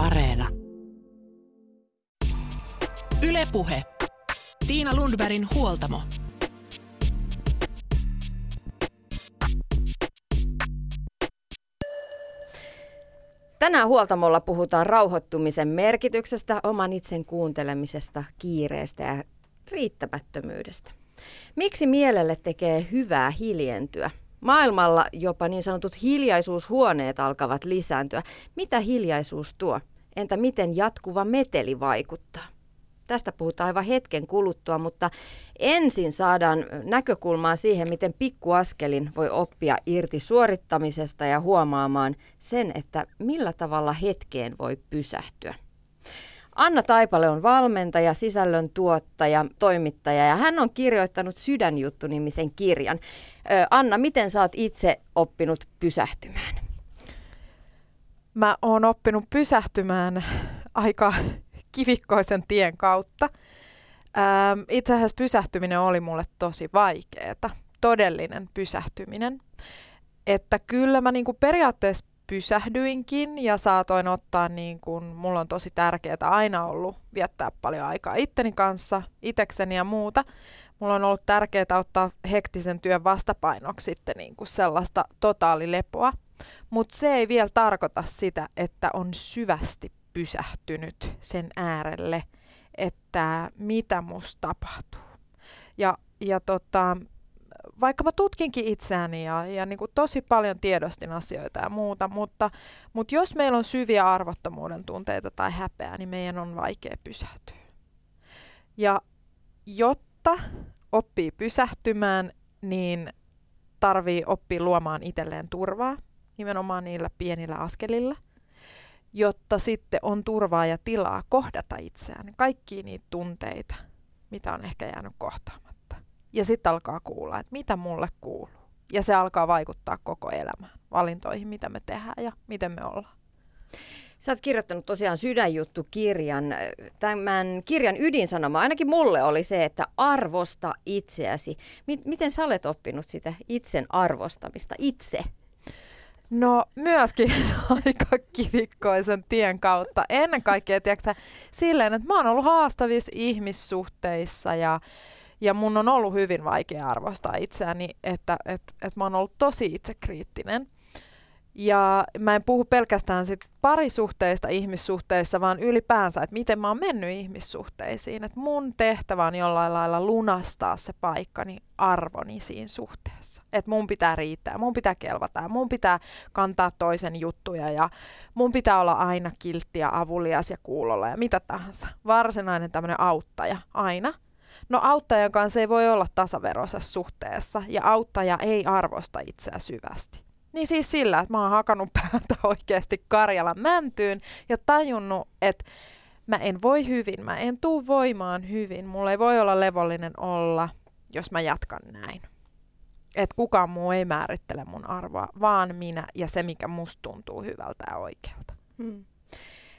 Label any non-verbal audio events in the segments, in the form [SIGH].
Areena. Ylepuhe. Tiina Lundbergin huoltamo. Tänään huoltamolla puhutaan rauhoittumisen merkityksestä, oman itsen kuuntelemisesta, kiireestä ja riittämättömyydestä. Miksi mielelle tekee hyvää hiljentyä? Maailmalla jopa niin sanotut hiljaisuushuoneet alkavat lisääntyä. Mitä hiljaisuus tuo? Entä miten jatkuva meteli vaikuttaa? Tästä puhutaan aivan hetken kuluttua, mutta ensin saadaan näkökulmaa siihen, miten pikkuaskelin voi oppia irti suorittamisesta ja huomaamaan sen, että millä tavalla hetkeen voi pysähtyä. Anna Taipale on valmentaja, sisällön tuottaja, toimittaja ja hän on kirjoittanut Sydänjuttu-nimisen kirjan. Anna, miten sä oot itse oppinut pysähtymään? Mä oon oppinut pysähtymään aika kivikkoisen tien kautta. Itse asiassa pysähtyminen oli mulle tosi vaikeeta, todellinen pysähtyminen. Että kyllä mä niinku periaatteessa pysähdyinkin ja saatoin ottaa, niin kuin, mulla on tosi tärkeää aina ollut viettää paljon aikaa itteni kanssa, itekseni ja muuta. Mulla on ollut tärkeää ottaa hektisen työn vastapainoksi sitten niin kuin sellaista totaalilepoa. Mutta se ei vielä tarkoita sitä, että on syvästi pysähtynyt sen äärelle, että mitä musta tapahtuu. Ja, ja tota, vaikka mä tutkinkin itseäni ja, ja niin kuin tosi paljon tiedostin asioita ja muuta, mutta, mutta jos meillä on syviä arvottomuuden tunteita tai häpeää, niin meidän on vaikea pysähtyä. Ja jotta oppii pysähtymään, niin tarvii oppia luomaan itselleen turvaa, nimenomaan niillä pienillä askelilla, jotta sitten on turvaa ja tilaa kohdata itseään, kaikkia niitä tunteita, mitä on ehkä jäänyt kohtaamaan. Ja sitten alkaa kuulla, että mitä mulle kuuluu. Ja se alkaa vaikuttaa koko elämään, valintoihin, mitä me tehdään ja miten me ollaan. Sä oot kirjoittanut tosiaan Sydänjuttu-kirjan. Tämän kirjan ydinsanoma ainakin mulle oli se, että arvosta itseäsi. M- miten sä olet oppinut sitä itsen arvostamista itse? No myöskin [LAUGHS] aika kivikkoisen tien kautta. Ennen kaikkea tiedätkö, silleen, että mä oon ollut haastavissa ihmissuhteissa ja ja mun on ollut hyvin vaikea arvostaa itseäni, että et, et mä oon ollut tosi itsekriittinen. Ja mä en puhu pelkästään sit parisuhteista ihmissuhteissa, vaan ylipäänsä, että miten mä oon mennyt ihmissuhteisiin. Että mun tehtävä on jollain lailla lunastaa se paikkani arvoni siinä suhteessa. Että mun pitää riittää, mun pitää kelvata, mun pitää kantaa toisen juttuja ja mun pitää olla aina kilttiä, avulias ja kuulolla ja mitä tahansa. Varsinainen tämmöinen auttaja aina – No auttajan kanssa ei voi olla tasaveroisessa suhteessa ja auttaja ei arvosta itseä syvästi. Niin siis sillä, että mä oon hakannut [LAUGHS] päätä oikeasti Karjalan mäntyyn ja tajunnut, että mä en voi hyvin, mä en tuu voimaan hyvin, mulla ei voi olla levollinen olla, jos mä jatkan näin. Että kukaan muu ei määrittele mun arvoa, vaan minä ja se, mikä musta tuntuu hyvältä ja oikealta. Hmm.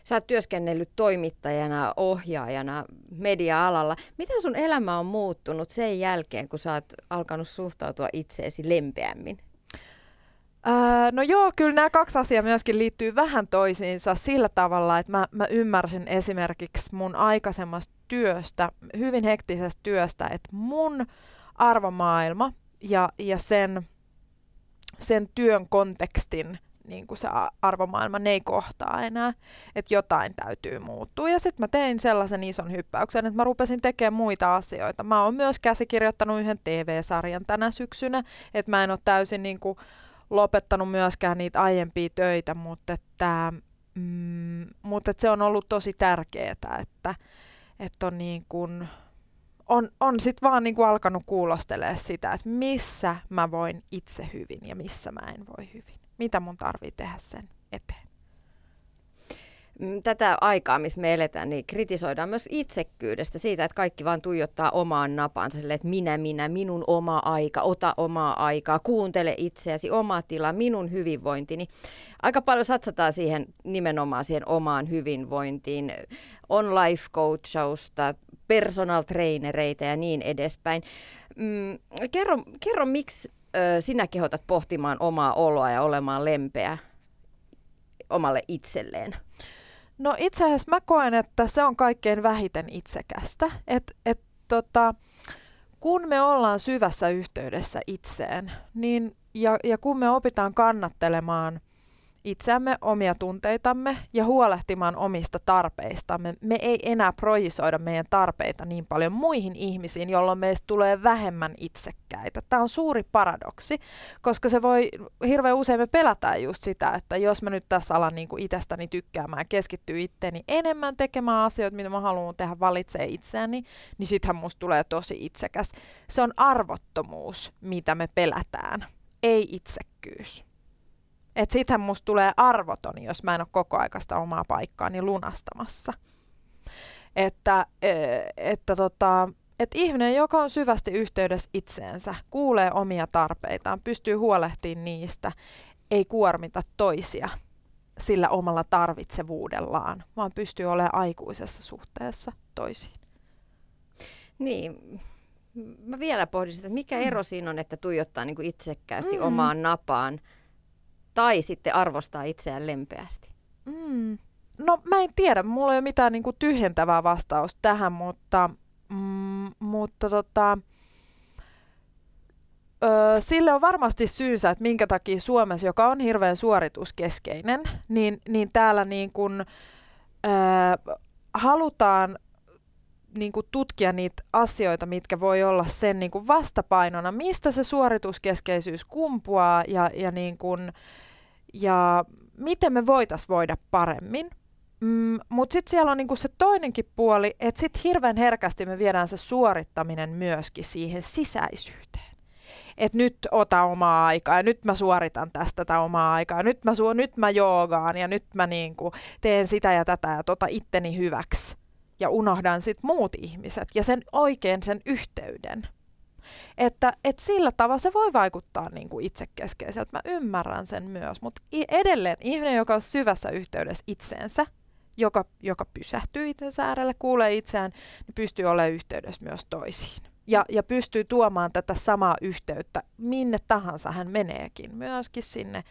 Sä oot työskennellyt toimittajana, ohjaajana media-alalla. Miten sun elämä on muuttunut sen jälkeen, kun sä oot alkanut suhtautua itseesi lempeämmin? Öö, no joo, kyllä nämä kaksi asiaa myöskin liittyy vähän toisiinsa sillä tavalla, että mä, mä ymmärsin esimerkiksi mun aikaisemmasta työstä, hyvin hektisestä työstä, että mun arvomaailma ja, ja sen, sen työn kontekstin niin kuin se arvomaailma ne ei kohtaa enää, että jotain täytyy muuttua. Ja sitten mä tein sellaisen ison hyppäyksen, että mä rupesin tekemään muita asioita. Mä oon myös käsikirjoittanut yhden TV-sarjan tänä syksynä, että mä en ole täysin niin kuin lopettanut myöskään niitä aiempia töitä, mutta, että, mm, mutta että se on ollut tosi tärkeää, että, että on niin kuin, on, on sitten vaan niin kuin alkanut kuulostelemaan sitä, että missä mä voin itse hyvin ja missä mä en voi hyvin mitä mun tarvii tehdä sen eteen. Mm, tätä aikaa, missä me eletään, niin kritisoidaan myös itsekkyydestä siitä, että kaikki vaan tuijottaa omaan napansa, sille, että minä, minä, minun oma aika, ota omaa aikaa, kuuntele itseäsi, oma tila, minun hyvinvointini. Aika paljon satsataan siihen nimenomaan siihen omaan hyvinvointiin, on life coachausta, personal trainereita ja niin edespäin. Mm, kerro, kerro, miksi ö, sinä kehotat pohtimaan omaa oloa ja olemaan lempeä omalle itselleen? No itse asiassa mä koen, että se on kaikkein vähiten itsekästä. Et, et, tota, kun me ollaan syvässä yhteydessä itseen, niin, ja, ja kun me opitaan kannattelemaan – itseämme, omia tunteitamme ja huolehtimaan omista tarpeistamme. Me ei enää projisoida meidän tarpeita niin paljon muihin ihmisiin, jolloin meistä tulee vähemmän itsekkäitä. Tämä on suuri paradoksi, koska se voi, hirveän usein me pelätään just sitä, että jos mä nyt tässä alan niin kuin itsestäni tykkäämään, keskittyy itteeni enemmän tekemään asioita, mitä mä haluan tehdä, valitsee itseäni, niin sittenhän musta tulee tosi itsekäs. Se on arvottomuus, mitä me pelätään, ei itsekkyys. Että sittenhän musta tulee arvoton, jos mä en ole koko aikaista omaa paikkaani lunastamassa. Että, e, että tota, että ihminen, joka on syvästi yhteydessä itseensä, kuulee omia tarpeitaan, pystyy huolehtimaan niistä, ei kuormita toisia sillä omalla tarvitsevuudellaan, vaan pystyy olemaan aikuisessa suhteessa toisiin. Niin, mä vielä pohdin sitä, että mikä mm. ero siinä on, että tuijottaa niin kuin itsekkäästi mm. omaan napaan – tai sitten arvostaa itseään lempeästi? Mm. No mä en tiedä, mulla ei ole mitään niin kuin tyhjentävää vastausta tähän, mutta, mm, mutta tota, ö, sille on varmasti syynsä, että minkä takia Suomessa, joka on hirveän suorituskeskeinen, niin, niin täällä niin kuin, ö, halutaan niin kuin tutkia niitä asioita, mitkä voi olla sen niin kuin vastapainona, mistä se suorituskeskeisyys kumpuaa ja, ja, niin kuin, ja miten me voitaisiin voida paremmin. Mm, Mutta sitten siellä on niinku se toinenkin puoli, että sitten hirveän herkästi me viedään se suorittaminen myöskin siihen sisäisyyteen. Että nyt ota omaa aikaa ja nyt mä suoritan tästä tätä omaa aikaa, nyt mä, su- nyt mä joogaan ja nyt mä niinku teen sitä ja tätä ja tota itteni hyväksi ja unohdan sitten muut ihmiset ja sen oikein sen yhteyden. Että et sillä tavalla se voi vaikuttaa niin kuin itsekeskeiseltä. Mä ymmärrän sen myös, mutta edelleen ihminen, joka on syvässä yhteydessä itseensä, joka, joka pysähtyy itsensä äärelle, kuulee itseään, niin pystyy olemaan yhteydessä myös toisiin. Ja, ja pystyy tuomaan tätä samaa yhteyttä minne tahansa hän meneekin, myöskin sinne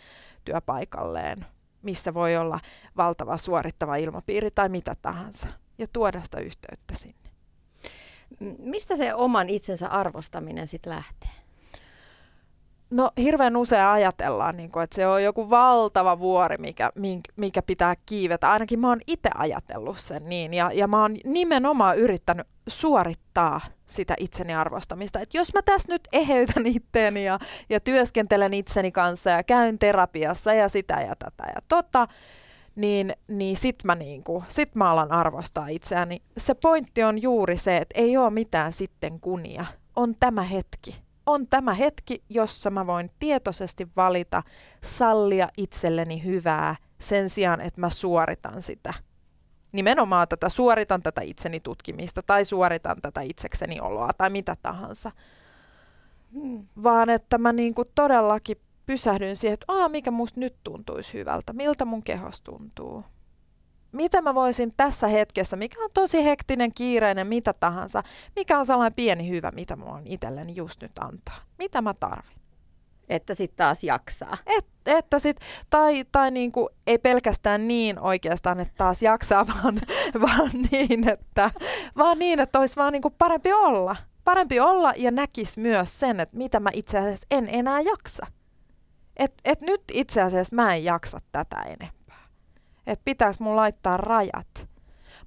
työpaikalleen, missä voi olla valtava suorittava ilmapiiri tai mitä tahansa ja tuoda sitä yhteyttä sinne. Mistä se oman itsensä arvostaminen sitten lähtee? No hirveän usein ajatellaan, niin kuin, että se on joku valtava vuori, mikä, mikä pitää kiivetä. Ainakin mä oon itse ajatellut sen niin. Ja, ja mä oon nimenomaan yrittänyt suorittaa sitä itseni arvostamista. Että jos mä tässä nyt eheytän itteeni ja, ja työskentelen itseni kanssa ja käyn terapiassa ja sitä ja tätä ja tota, niin, niin sit mä, niinku, sit mä alan arvostaa itseäni. Se pointti on juuri se, että ei ole mitään sitten kunia. On tämä hetki. On tämä hetki, jossa mä voin tietoisesti valita sallia itselleni hyvää sen sijaan, että mä suoritan sitä. Nimenomaan tätä, suoritan tätä itseni tutkimista tai suoritan tätä itsekseni oloa tai mitä tahansa. Hmm. Vaan että mä niinku todellakin pysähdyin siihen, että Aa, mikä musta nyt tuntuisi hyvältä, miltä mun kehos tuntuu. Mitä mä voisin tässä hetkessä, mikä on tosi hektinen, kiireinen, mitä tahansa, mikä on sellainen pieni hyvä, mitä mä voin itselleni just nyt antaa. Mitä mä tarvin. Että sitten taas jaksaa. Et, että sit, tai tai niinku, ei pelkästään niin oikeastaan, että taas jaksaa, [LAUGHS] vaan, vaan, niin, että, vaan niin, että olisi vaan niinku parempi olla. Parempi olla ja näkisi myös sen, että mitä mä itse asiassa en enää jaksa että et nyt itse asiassa mä en jaksa tätä enempää. Että pitäisi mun laittaa rajat.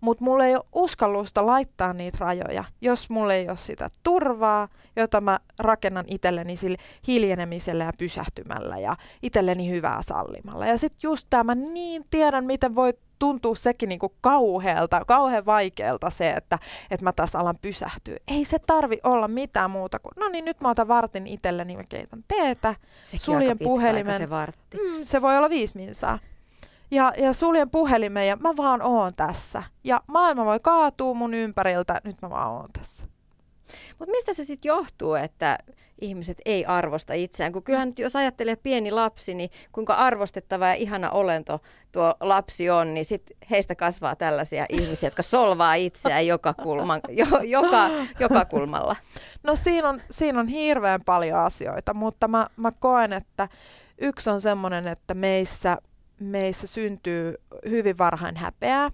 Mutta mulla ei ole uskallusta laittaa niitä rajoja, jos mulla ei ole sitä turvaa, jota mä rakennan itselleni sille hiljenemisellä ja pysähtymällä ja itselleni hyvää sallimalla. Ja sitten just tämä, niin tiedän, miten voi tuntuu sekin niin kuin kauhealta, kauhean vaikealta se, että, että mä tässä alan pysähtyä. Ei se tarvi olla mitään muuta kuin, no niin nyt mä otan vartin itselleni, mä keitän teetä, Sekin suljen puhelimen. se vartti. Mm, se voi olla viisi minsaa. Ja, ja suljen puhelimen ja mä vaan oon tässä. Ja maailma voi kaatua mun ympäriltä, nyt mä vaan oon tässä. Mutta mistä se sitten johtuu, että ihmiset ei arvosta itseään? Kun kyllähän nyt jos ajattelee pieni lapsi, niin kuinka arvostettava ja ihana olento tuo lapsi on, niin sit heistä kasvaa tällaisia ihmisiä, jotka solvaa itseään joka, kulman, jo, joka, joka kulmalla. No siinä on, siinä on hirveän paljon asioita, mutta mä, mä koen, että yksi on semmoinen, että meissä meissä syntyy hyvin varhain häpeää,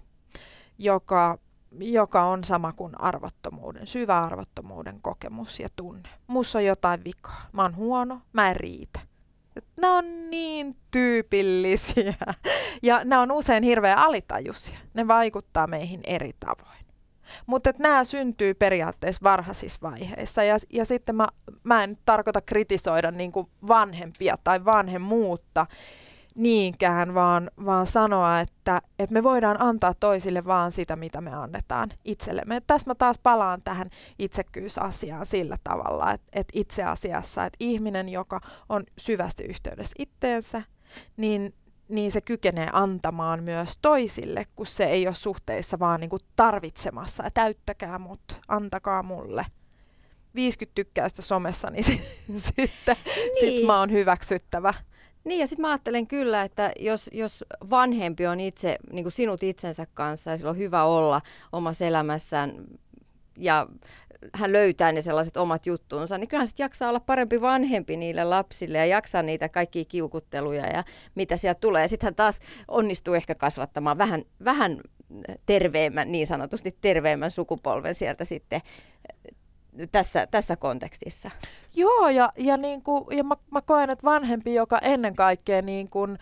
joka, joka on sama kuin arvottomuuden, syvä arvottomuuden kokemus ja tunne. Mussa on jotain vikaa. Mä oon huono, mä en riitä. Nämä on niin tyypillisiä [LAUGHS] ja nämä on usein hirveän alitajuisia. Ne vaikuttaa meihin eri tavoin. Mutta nämä syntyy periaatteessa varhaisissa vaiheissa ja, ja sitten mä, mä en tarkoita kritisoida niin vanhempia tai vanhemmuutta niinkään, vaan, vaan sanoa, että, että me voidaan antaa toisille vaan sitä, mitä me annetaan itsellemme. Et tässä mä taas palaan tähän itsekkyysasiaan sillä tavalla, että, että itse asiassa, että ihminen, joka on syvästi yhteydessä itteensä, niin, niin se kykenee antamaan myös toisille, kun se ei ole suhteissa vaan niin kuin tarvitsemassa, että täyttäkää mut, antakaa mulle. 50 tykkäystä somessa, niin [LAUGHS] sitten niin. sit mä oon hyväksyttävä. Niin ja sitten mä ajattelen kyllä, että jos, jos vanhempi on itse, niin kuin sinut itsensä kanssa ja sillä on hyvä olla omassa elämässään ja hän löytää ne sellaiset omat juttuunsa, niin kyllä sitten jaksaa olla parempi vanhempi niille lapsille ja jaksaa niitä kaikkia kiukutteluja ja mitä sieltä tulee. Sitten hän taas onnistuu ehkä kasvattamaan vähän, vähän terveemmän, niin sanotusti terveemmän sukupolven sieltä sitten tässä, tässä kontekstissa. Joo, ja, ja, niin kuin, ja mä, mä koen, että vanhempi, joka ennen kaikkea niin kuin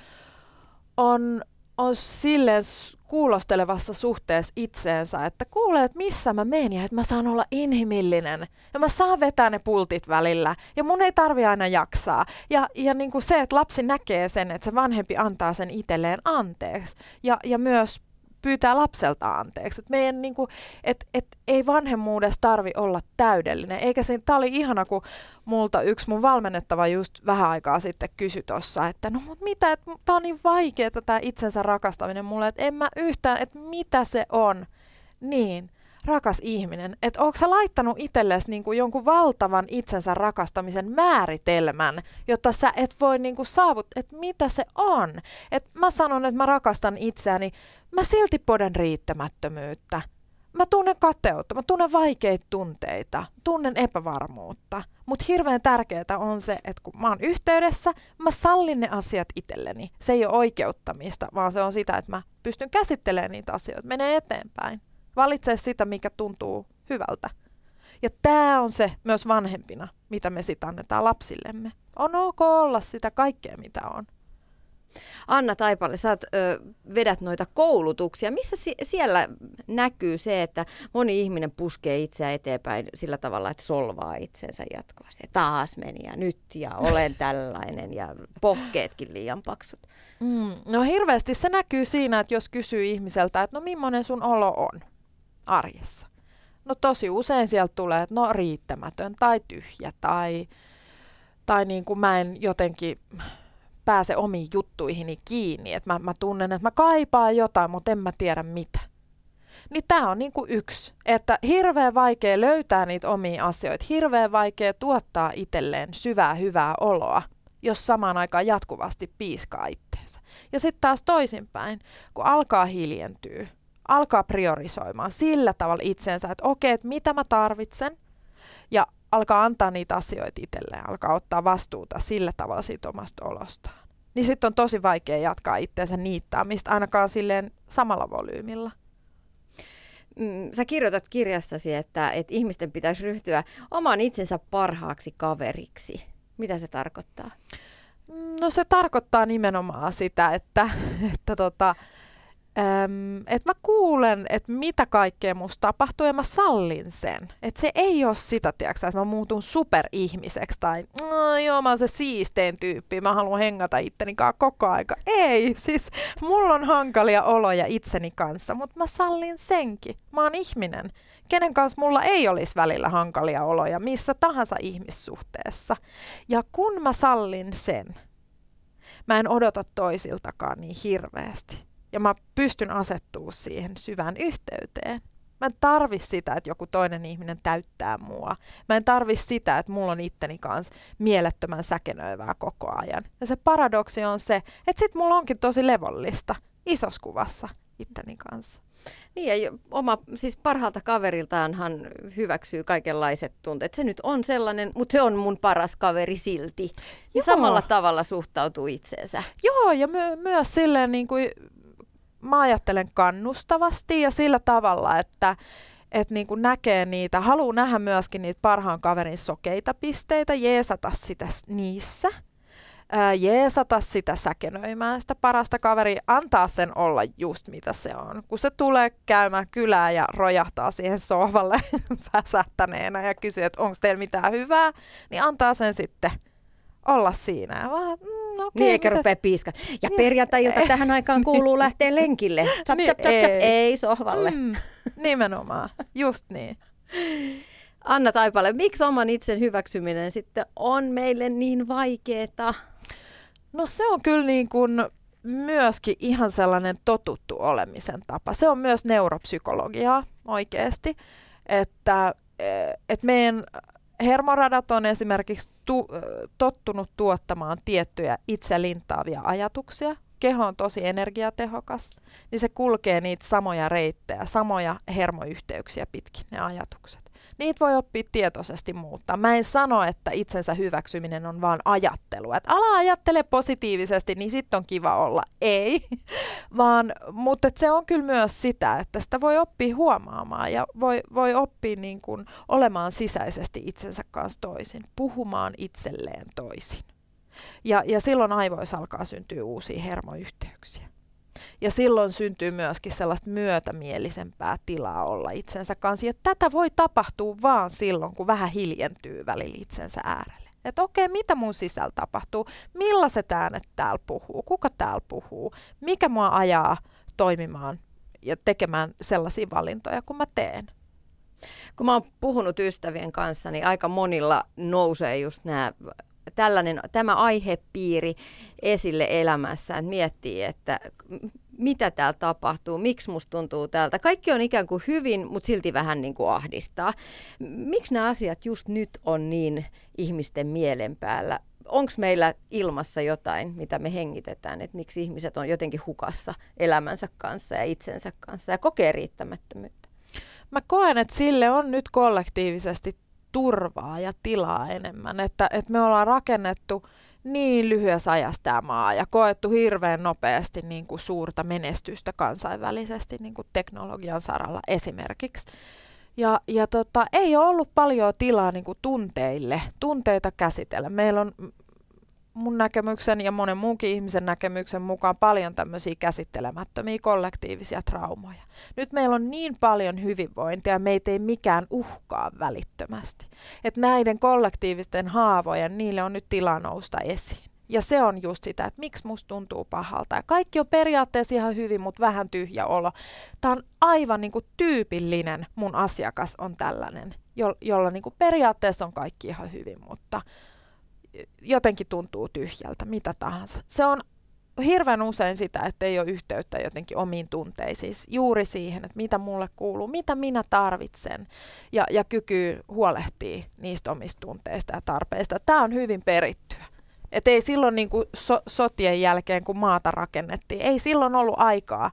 on, on silleen kuulostelevassa suhteessa itseensä, että kuulee, että missä mä menen ja että mä saan olla inhimillinen ja mä saan vetää ne pultit välillä ja mun ei tarvi aina jaksaa. Ja, ja niin kuin se, että lapsi näkee sen, että se vanhempi antaa sen itselleen anteeksi ja, ja myös pyytää lapselta anteeksi. Et meidän niinku, et, et, ei vanhemmuudessa tarvi olla täydellinen. Eikä se, tää oli ihana, kun multa yksi mun valmennettava just vähän aikaa sitten kysyi tossa, että no mut mitä, että tää on niin vaikeaa tämä itsensä rakastaminen mulle, että en mä yhtään, että mitä se on. Niin, rakas ihminen, että onko sä laittanut itsellesi niinku jonkun valtavan itsensä rakastamisen määritelmän, jotta sä et voi niinku saavut, että mitä se on. Et mä sanon, että mä rakastan itseäni, mä silti poden riittämättömyyttä. Mä tunnen kateutta, mä tunnen vaikeita tunteita, tunnen epävarmuutta. Mutta hirveän tärkeää on se, että kun mä oon yhteydessä, mä sallin ne asiat itselleni. Se ei ole oikeuttamista, vaan se on sitä, että mä pystyn käsittelemään niitä asioita, menee eteenpäin. Valitsee sitä, mikä tuntuu hyvältä. Ja tämä on se myös vanhempina, mitä me sitten annetaan lapsillemme. On ok olla sitä kaikkea, mitä on. Anna Taipalle, sä oot, ö, vedät noita koulutuksia. Missä si- siellä näkyy se, että moni ihminen puskee itseään eteenpäin sillä tavalla, että solvaa itsensä jatkuvasti. Ja taas meni ja nyt ja olen [LAUGHS] tällainen ja pohkeetkin liian paksut. Mm, no hirveästi se näkyy siinä, että jos kysyy ihmiseltä, että no millainen sun olo on arjessa. No tosi usein sieltä tulee, että no riittämätön tai tyhjä tai, tai niin kuin mä en jotenkin pääse omiin juttuihini kiinni, että mä, mä tunnen, että mä kaipaan jotain, mutta en mä tiedä mitä. Niin tämä on niinku yksi, että hirveän vaikea löytää niitä omia asioita, hirveän vaikea tuottaa itselleen syvää hyvää oloa, jos samaan aikaan jatkuvasti piiskaa itteensä. Ja sitten taas toisinpäin, kun alkaa hiljentyä, alkaa priorisoimaan sillä tavalla itsensä, että okei, että mitä mä tarvitsen, ja alkaa antaa niitä asioita itselleen, alkaa ottaa vastuuta sillä tavalla siitä omasta olostaan. Niin sitten on tosi vaikea jatkaa itseensä niittämistä ainakaan silleen samalla volyymilla. Mm, sä kirjoitat kirjassasi, että, että ihmisten pitäisi ryhtyä oman itsensä parhaaksi kaveriksi. Mitä se tarkoittaa? No se tarkoittaa nimenomaan sitä, että, että tota, Öm, että mä kuulen, että mitä kaikkea musta tapahtuu ja mä sallin sen. Että se ei ole sitä, tiiäksä, että mä muutun superihmiseksi tai joo mä oon se siistein tyyppi, mä haluan hengata itteni kanssa koko aika. Ei, siis mulla on hankalia oloja itseni kanssa, mutta mä sallin senkin. Mä oon ihminen, kenen kanssa mulla ei olisi välillä hankalia oloja missä tahansa ihmissuhteessa. Ja kun mä sallin sen, mä en odota toisiltakaan niin hirveästi ja mä pystyn asettua siihen syvään yhteyteen. Mä en tarvi sitä, että joku toinen ihminen täyttää mua. Mä en tarvi sitä, että mulla on itteni kanssa mielettömän säkenöivää koko ajan. Ja se paradoksi on se, että sit mulla onkin tosi levollista isossa kuvassa. itteni kanssa. Niin ja oma, siis parhaalta kaveriltaan hän hyväksyy kaikenlaiset tunteet. Se nyt on sellainen, mutta se on mun paras kaveri silti. Niin Joo. samalla tavalla suhtautuu itseensä. Joo, ja my- myös silleen niin kuin, mä ajattelen kannustavasti ja sillä tavalla, että et niin kuin näkee niitä, haluaa nähdä myöskin niitä parhaan kaverin sokeita pisteitä, jeesata sitä niissä, ää, jeesata sitä säkenöimään sitä parasta kaveria, antaa sen olla just mitä se on. Kun se tulee käymään kylään ja rojahtaa siihen sohvalle [LAUGHS] väsähtäneenä ja kysyy, että onko teillä mitään hyvää, niin antaa sen sitten olla siinä. Ja vaan, mm, okay, Niin eikä mitä- rupea piiskaa. Ja Niin. perjantai-ilta tähän aikaan kuuluu [LAUGHS] lähteä lenkille. Chap, Niin, chap, chap, chap. ei. Ei sohvalle. Mm, nimenomaan, just niin. Anna Taipale, miksi oman itsen hyväksyminen sitten on meille niin vaikeeta? No se on kyllä niin kuin myöskin ihan sellainen totuttu olemisen tapa. Se on myös neuropsykologiaa oikeasti, että, eh, että meidän hermoradat on esimerkiksi tu, tottunut tuottamaan tiettyjä itse lintaavia ajatuksia. Keho on tosi energiatehokas, niin se kulkee niitä samoja reittejä, samoja hermoyhteyksiä pitkin ne ajatukset. Niitä voi oppia tietoisesti muuttaa. Mä en sano, että itsensä hyväksyminen on vaan ajattelu. Että ala ajattele positiivisesti, niin sitten on kiva olla. Ei, [LAUGHS] vaan, mutta se on kyllä myös sitä, että sitä voi oppia huomaamaan ja voi, voi oppia niin kuin olemaan sisäisesti itsensä kanssa toisin, puhumaan itselleen toisin. Ja, ja silloin aivoissa alkaa syntyä uusia hermoyhteyksiä. Ja silloin syntyy myöskin sellaista myötämielisempää tilaa olla itsensä kanssa. Ja tätä voi tapahtua vaan silloin, kun vähän hiljentyy välillä itsensä äärelle. Että okei, mitä mun sisällä tapahtuu? Millaiset äänet täällä puhuu? Kuka täällä puhuu? Mikä mua ajaa toimimaan ja tekemään sellaisia valintoja, kun mä teen? Kun mä oon puhunut ystävien kanssa, niin aika monilla nousee just nämä tällainen, tämä aihepiiri esille elämässä, että miettii, että mitä täällä tapahtuu, miksi musta tuntuu täältä. Kaikki on ikään kuin hyvin, mutta silti vähän niin kuin ahdistaa. Miksi nämä asiat just nyt on niin ihmisten mielen päällä? Onko meillä ilmassa jotain, mitä me hengitetään, että miksi ihmiset on jotenkin hukassa elämänsä kanssa ja itsensä kanssa ja kokee riittämättömyyttä? Mä koen, että sille on nyt kollektiivisesti turvaa ja tilaa enemmän, että, että me ollaan rakennettu niin lyhyessä ajassa tämä maa ja koettu hirveän nopeasti niin kuin suurta menestystä kansainvälisesti niin kuin teknologian saralla esimerkiksi. Ja, ja tota, ei ole ollut paljon tilaa niin kuin tunteille, tunteita käsitellä. Meillä on mun näkemyksen ja monen muunkin ihmisen näkemyksen mukaan paljon tämmöisiä käsittelemättömiä kollektiivisia traumoja. Nyt meillä on niin paljon hyvinvointia meitä ei mikään uhkaa välittömästi. Että näiden kollektiivisten haavojen, niille on nyt tila nousta esiin. Ja se on just sitä, että miksi musta tuntuu pahalta. Ja kaikki on periaatteessa ihan hyvin, mutta vähän tyhjä olo. Tämä on aivan niin kuin tyypillinen mun asiakas on tällainen, jo- jolla niin kuin periaatteessa on kaikki ihan hyvin, mutta jotenkin tuntuu tyhjältä, mitä tahansa. Se on hirveän usein sitä, että ei ole yhteyttä jotenkin omiin tunteisiin, juuri siihen, että mitä mulle kuuluu, mitä minä tarvitsen ja, ja kyky huolehtia niistä omista tunteista ja tarpeista. Tämä on hyvin perittyä. Et ei silloin niin kuin so, sotien jälkeen, kun maata rakennettiin, ei silloin ollut aikaa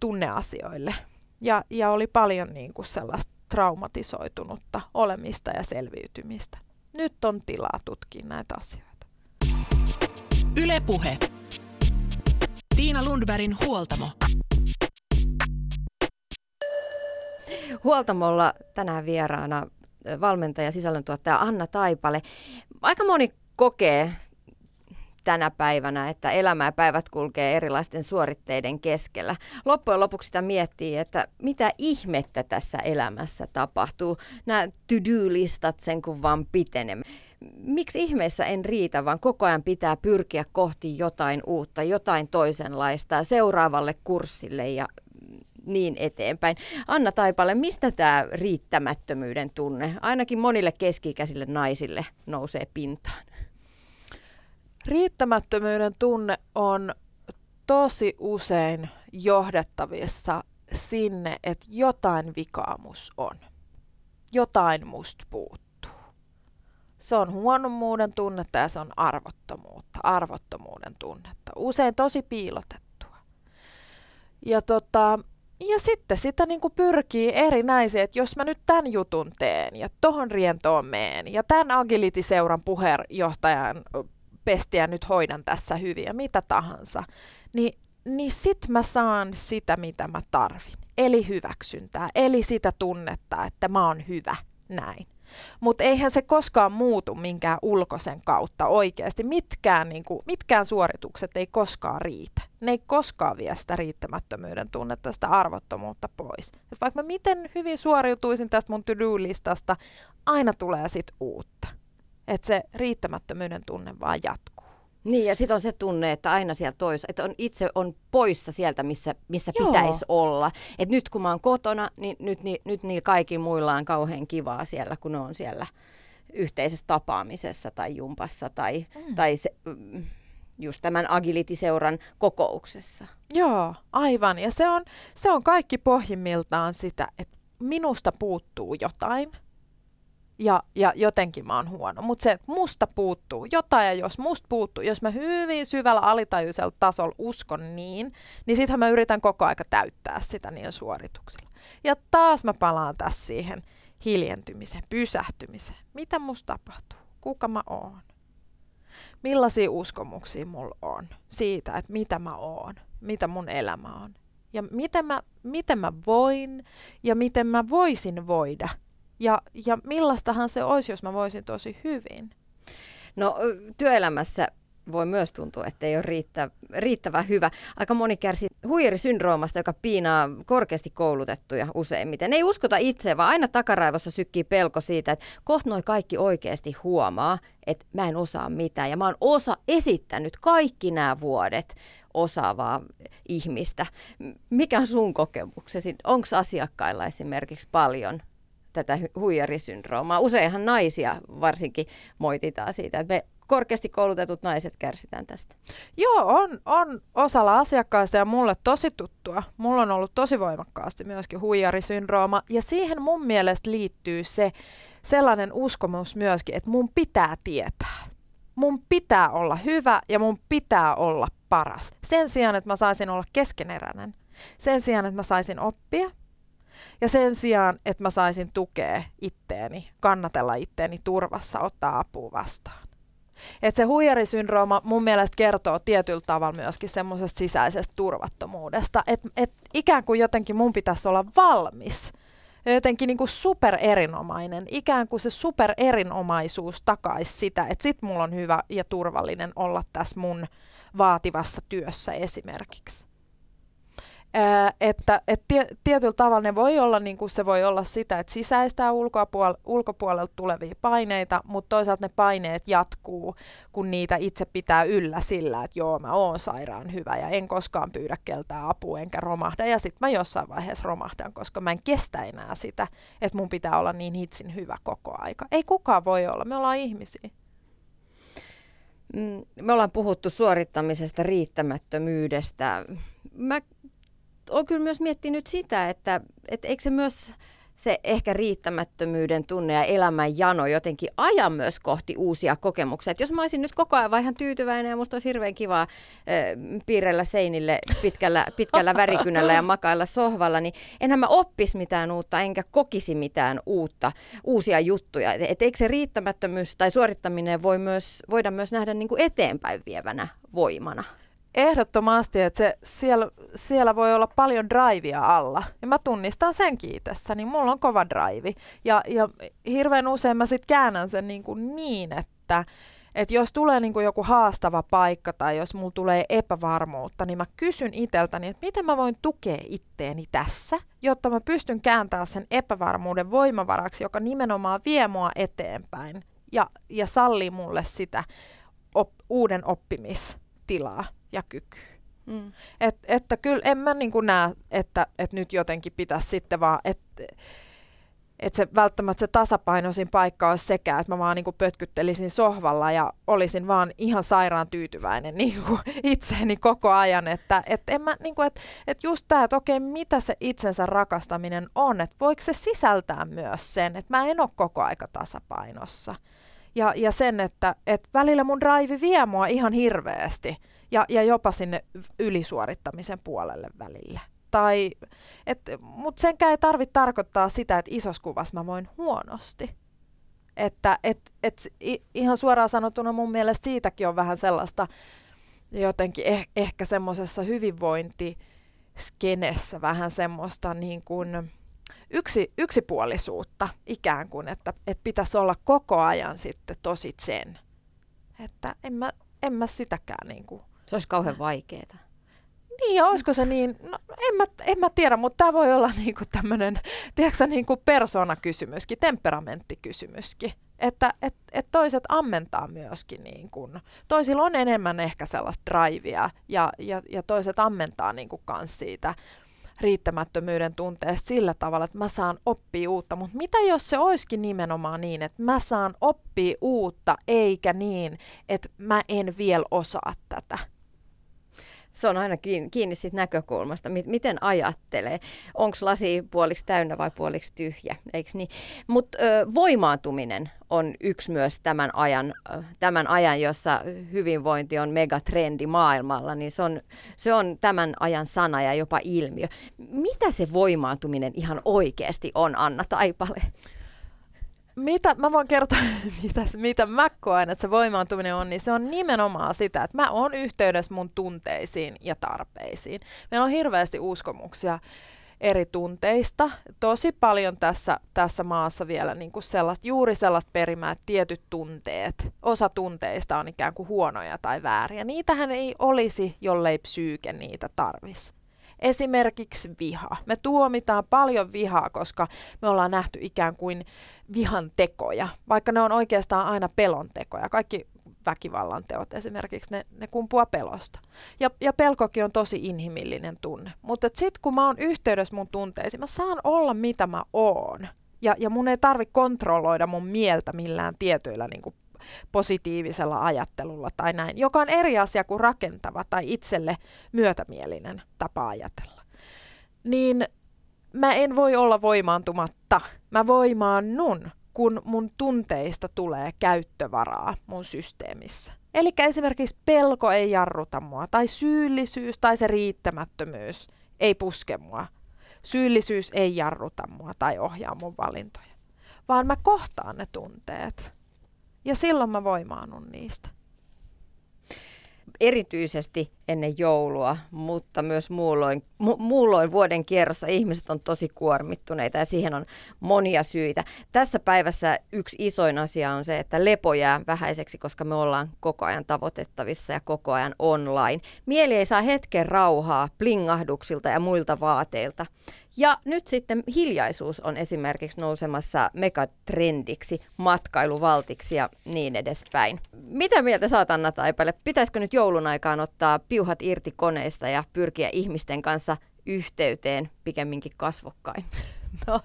tunneasioille. Ja, ja oli paljon niin kuin sellaista traumatisoitunutta olemista ja selviytymistä. Nyt on tilaa tutkia näitä asioita. Ylepuhe. Tiina Lundbergin huoltamo. Huoltamolla tänään vieraana valmentaja, sisällöntuottaja Anna Taipale. Aika moni kokee tänä päivänä, että elämä ja päivät kulkee erilaisten suoritteiden keskellä. Loppujen lopuksi sitä miettii, että mitä ihmettä tässä elämässä tapahtuu. Nämä to-do-listat sen kun vaan pitenemme. Miksi ihmeessä en riitä, vaan koko ajan pitää pyrkiä kohti jotain uutta, jotain toisenlaista, seuraavalle kurssille ja niin eteenpäin. Anna Taipale, mistä tämä riittämättömyyden tunne, ainakin monille keski-ikäisille naisille, nousee pintaan? Riittämättömyyden tunne on tosi usein johdettavissa sinne, että jotain vikaa mus on. Jotain musta puuttuu. Se on huonommuuden tunnetta ja se on arvottomuutta, arvottomuuden tunnetta. Usein tosi piilotettua. Ja, tota, ja sitten sitä niin kuin pyrkii erinäisiä, että jos mä nyt tämän jutun teen ja tohon rientoon meen ja tämän Agility-seuran puheenjohtajan pestiä nyt hoidan tässä hyvin ja mitä tahansa, niin, niin sit mä saan sitä, mitä mä tarvin. Eli hyväksyntää, eli sitä tunnetta, että mä oon hyvä, näin. Mutta eihän se koskaan muutu minkään ulkoisen kautta oikeasti. Mitkään, niin kuin, mitkään suoritukset ei koskaan riitä. Ne ei koskaan vie sitä riittämättömyyden tunnetta, sitä arvottomuutta pois. Et vaikka mä miten hyvin suoriutuisin tästä mun to-do-listasta, aina tulee sit uutta. Että se riittämättömyyden tunne vaan jatkuu. Niin, ja sitten on se tunne, että aina siellä toisa, että on itse on poissa sieltä, missä, missä pitäisi olla. Että nyt kun mä oon kotona, niin nyt, niin, nyt niillä kaikilla muilla on kauhean kivaa siellä, kun ne on siellä yhteisessä tapaamisessa tai jumpassa tai, mm. tai se, mm, just tämän agility-seuran kokouksessa. Joo, aivan. Ja se on, se on kaikki pohjimmiltaan sitä, että minusta puuttuu jotain – ja, ja jotenkin mä oon huono. Mutta se, että musta puuttuu jotain ja jos musta puuttuu, jos mä hyvin syvällä alitajuisella tasolla uskon niin, niin sittenhän mä yritän koko aika täyttää sitä niillä suorituksilla. Ja taas mä palaan tässä siihen hiljentymiseen, pysähtymiseen. Mitä musta tapahtuu? Kuka mä oon? Millaisia uskomuksia mulla on siitä, että mitä mä oon, mitä mun elämä on. Ja miten mä, miten mä voin ja miten mä voisin voida – ja, ja millaistahan se olisi, jos mä voisin tosi hyvin? No työelämässä voi myös tuntua, että ei ole riittä, riittävän hyvä. Aika moni kärsi huijarisyndroomasta, joka piinaa korkeasti koulutettuja useimmiten. Ei uskota itse, vaan aina takaraivossa sykkii pelko siitä, että kohta noi kaikki oikeasti huomaa, että mä en osaa mitään. Ja mä oon osa esittänyt kaikki nämä vuodet osaavaa ihmistä. Mikä on sun kokemuksesi? Onko asiakkailla esimerkiksi paljon tätä huijarisyndroomaa. Useinhan naisia varsinkin moititaan siitä, että me korkeasti koulutetut naiset kärsitään tästä. Joo, on, on osalla asiakkaista ja mulle tosi tuttua. Mulla on ollut tosi voimakkaasti myöskin huijarisyndrooma ja siihen mun mielestä liittyy se sellainen uskomus myöskin, että mun pitää tietää. Mun pitää olla hyvä ja mun pitää olla paras. Sen sijaan, että mä saisin olla keskeneräinen. Sen sijaan, että mä saisin oppia ja sen sijaan, että mä saisin tukea itteeni, kannatella itteeni turvassa, ottaa apua vastaan. Et se huijarisyndrooma mun mielestä kertoo tietyllä tavalla myöskin semmoisesta sisäisestä turvattomuudesta, että et ikään kuin jotenkin mun pitäisi olla valmis jotenkin niin kuin supererinomainen, ikään kuin se supererinomaisuus takaisi sitä, että sit mulla on hyvä ja turvallinen olla tässä mun vaativassa työssä esimerkiksi että et tie, tietyllä tavalla ne voi olla, niin kuin se voi olla sitä, että sisäistää ulkopuol- ulkopuolelta tulevia paineita, mutta toisaalta ne paineet jatkuu, kun niitä itse pitää yllä sillä, että joo, mä oon sairaan hyvä ja en koskaan pyydä keltään apua enkä romahda. Ja sitten mä jossain vaiheessa romahdan, koska mä en kestä enää sitä, että mun pitää olla niin hitsin hyvä koko aika. Ei kukaan voi olla, me ollaan ihmisiä. Mm, me ollaan puhuttu suorittamisesta, riittämättömyydestä. Mä olen kyllä myös miettinyt sitä, että, että eikö se myös se ehkä riittämättömyyden tunne ja elämän jano jotenkin aja myös kohti uusia kokemuksia. Et jos mä olisin nyt koko ajan vaan ihan tyytyväinen ja musta olisi hirveän kiva äh, piirrellä seinille pitkällä, pitkällä värikynällä ja makailla sohvalla, niin enhän mä oppisi mitään uutta enkä kokisi mitään uutta, uusia juttuja. Et, et eikö se riittämättömyys tai suorittaminen voi myös, voida myös nähdä niin kuin eteenpäin vievänä voimana? Ehdottomasti, että se, siellä, siellä voi olla paljon drivea alla. Ja mä tunnistan sen kiitessä, niin mulla on kova drive. Ja, ja hirveän usein mä sitten käännän sen niin, kuin niin että et jos tulee niin kuin joku haastava paikka tai jos mulla tulee epävarmuutta, niin mä kysyn itseltäni, että miten mä voin tukea itteeni tässä, jotta mä pystyn kääntämään sen epävarmuuden voimavaraksi, joka nimenomaan vie mua eteenpäin ja, ja sallii mulle sitä op, uuden oppimistilaa ja kyky. Mm. Et, että kyllä en mä niin näe, että, että nyt jotenkin pitäisi sitten vaan, että että se välttämättä se tasapainoisin paikka olisi sekä, että mä vaan niin pötkyttelisin sohvalla ja olisin vaan ihan sairaan tyytyväinen [LAUGHS] niin kuin itseeni koko ajan. Että et en mä, niin kuin, että, että just tämä, että okei, mitä se itsensä rakastaminen on, että voiko se sisältää myös sen, että mä en ole koko aika tasapainossa. Ja, ja sen, että, että välillä mun drive vie mua ihan hirveästi ja, ja jopa sinne ylisuorittamisen puolelle välille. Tai, Mutta senkään ei tarvitse tarkoittaa sitä, että isossa kuvassa mä voin huonosti. Että et, et, ihan suoraan sanottuna mun mielestä siitäkin on vähän sellaista jotenkin eh, ehkä semmoisessa hyvinvointiskenessä vähän semmoista niin kuin yksi, yksipuolisuutta ikään kuin, että, että pitäisi olla koko ajan sitten tosi sen. Että en mä, en mä sitäkään niin kuin. Se olisi kauhean vaikeaa. Niin, ja olisiko se niin, no, en, mä, en mä tiedä, mutta tämä voi olla niinku tämmöinen, tiedätkö niinku persoonakysymyskin, temperamenttikysymyskin. Että et, et toiset ammentaa myöskin, niin kun, toisilla on enemmän ehkä sellaista drivea ja, ja, ja toiset ammentaa niin kans siitä riittämättömyyden tunteesta sillä tavalla, että mä saan oppia uutta. Mutta mitä jos se olisikin nimenomaan niin, että mä saan oppia uutta, eikä niin, että mä en vielä osaa tätä? Se on aina kiinni, kiinni siitä näkökulmasta, miten ajattelee. Onko lasi puoliksi täynnä vai puoliksi tyhjä, eikö niin? Mutta voimaantuminen on yksi myös tämän ajan, tämän ajan, jossa hyvinvointi on megatrendi maailmalla, niin se on, se on tämän ajan sana ja jopa ilmiö. Mitä se voimaantuminen ihan oikeasti on, Anna Taipale? Mitä, mä voin kertoa, [LAUGHS] mitä, mitä mä koen, että se voimaantuminen on, niin se on nimenomaan sitä, että mä oon yhteydessä mun tunteisiin ja tarpeisiin. Meillä on hirveästi uskomuksia eri tunteista. Tosi paljon tässä, tässä maassa vielä niin kuin sellaista, juuri sellaista perimää, että tietyt tunteet, osa tunteista on ikään kuin huonoja tai vääriä. Niitähän ei olisi, jollei psyyke niitä tarvisi. Esimerkiksi viha. Me tuomitaan paljon vihaa, koska me ollaan nähty ikään kuin vihan tekoja, vaikka ne on oikeastaan aina pelon tekoja. Kaikki väkivallan teot esimerkiksi, ne, ne kumpua pelosta. Ja, ja pelkokin on tosi inhimillinen tunne. Mutta sitten kun mä oon yhteydessä mun tunteisiin, mä saan olla mitä mä oon. Ja, ja mun ei tarvi kontrolloida mun mieltä millään tietyillä niin kuin positiivisella ajattelulla tai näin, joka on eri asia kuin rakentava tai itselle myötämielinen tapa ajatella. Niin mä en voi olla voimaantumatta. Mä voimaannun, kun mun tunteista tulee käyttövaraa mun systeemissä. Eli esimerkiksi pelko ei jarruta mua, tai syyllisyys tai se riittämättömyys ei puske mua. Syyllisyys ei jarruta mua tai ohjaa mun valintoja, vaan mä kohtaan ne tunteet ja silloin mä voimaannun niistä. Erityisesti ennen joulua, mutta myös muulloin, mu- muulloin vuoden kierrossa ihmiset on tosi kuormittuneita ja siihen on monia syitä. Tässä päivässä yksi isoin asia on se, että lepo jää vähäiseksi, koska me ollaan koko ajan tavoitettavissa ja koko ajan online. Mieli ei saa hetken rauhaa plingahduksilta ja muilta vaateilta. Ja nyt sitten hiljaisuus on esimerkiksi nousemassa megatrendiksi, matkailuvaltiksi ja niin edespäin. Mitä mieltä saat Anna Taipale? Pitäisikö nyt joulun aikaan ottaa piuhat irti koneista ja pyrkiä ihmisten kanssa yhteyteen pikemminkin kasvokkain? [LAUGHS] No,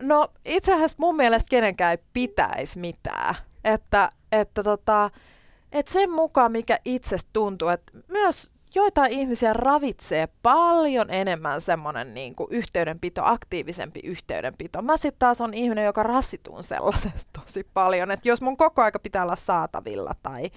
no itse asiassa mun mielestä kenenkään ei pitäisi mitään. Että, että tota, että sen mukaan, mikä itsestä tuntuu, että myös joitain ihmisiä ravitsee paljon enemmän semmoinen niin kuin yhteydenpito, aktiivisempi yhteydenpito. Mä sitten taas on ihminen, joka rassitun sellaisesta tosi paljon, että jos mun koko aika pitää olla saatavilla tai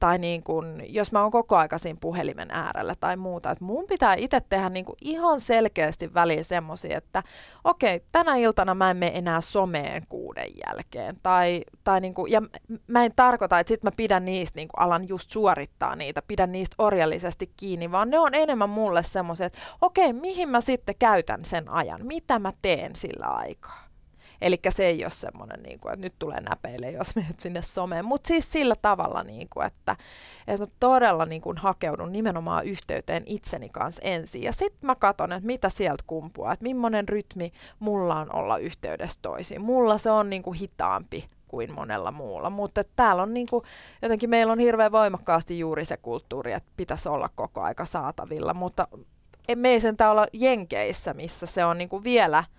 tai niin kun, jos mä oon koko aika siinä puhelimen äärellä tai muuta, että mun pitää itse tehdä niin kuin ihan selkeästi väliin semmoisia, että okei, okay, tänä iltana mä en mene enää someen kuuden jälkeen, tai, tai niin kuin, ja mä en tarkoita, että sit mä pidän niistä, niin kuin alan just suorittaa niitä, pidän niistä orjallisesti kiinni, vaan ne on enemmän mulle semmoisia, että okei, okay, mihin mä sitten käytän sen ajan, mitä mä teen sillä aikaa. Eli se ei ole semmoinen, niin kuin, että nyt tulee näpeille, jos menet sinne someen. Mutta siis sillä tavalla, niin kuin, että, että mä todella niin kuin, hakeudun nimenomaan yhteyteen itseni kanssa ensin. Ja sitten mä katson, että mitä sieltä kumpuaa, että millainen rytmi mulla on olla yhteydessä toisiin. Mulla se on niin kuin, hitaampi kuin monella muulla. Mutta täällä on niinku, jotenkin meillä on hirveän voimakkaasti juuri se kulttuuri, että pitäisi olla koko aika saatavilla, mutta me ei sentään olla Jenkeissä, missä se on niinku vielä –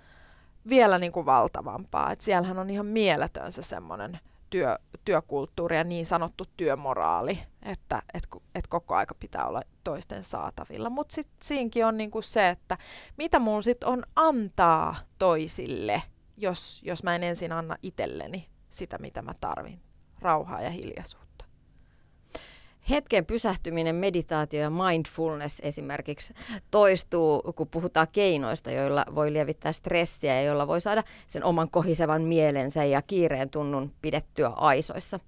vielä niin kuin valtavampaa. Et siellähän on ihan mieletön se semmoinen työ, työkulttuuri ja niin sanottu työmoraali, että et, et koko aika pitää olla toisten saatavilla. Mutta sitten siinkin on niinku se, että mitä mulla sitten on antaa toisille, jos, jos mä en ensin anna itselleni sitä, mitä mä tarvin, rauhaa ja hiljaisuutta. Hetken pysähtyminen, meditaatio ja mindfulness esimerkiksi toistuu, kun puhutaan keinoista, joilla voi lievittää stressiä ja joilla voi saada sen oman kohisevan mielensä ja kiireen tunnun pidettyä aisoissa.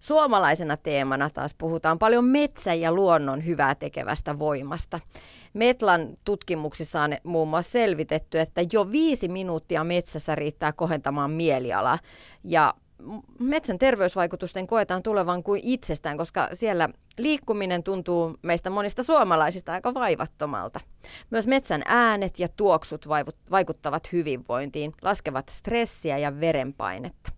Suomalaisena teemana taas puhutaan paljon metsän ja luonnon hyvää tekevästä voimasta. Metlan tutkimuksissa on muun muassa selvitetty, että jo viisi minuuttia metsässä riittää kohentamaan mielialaa. Ja metsän terveysvaikutusten koetaan tulevan kuin itsestään, koska siellä liikkuminen tuntuu meistä monista suomalaisista aika vaivattomalta. Myös metsän äänet ja tuoksut vaikuttavat hyvinvointiin, laskevat stressiä ja verenpainetta.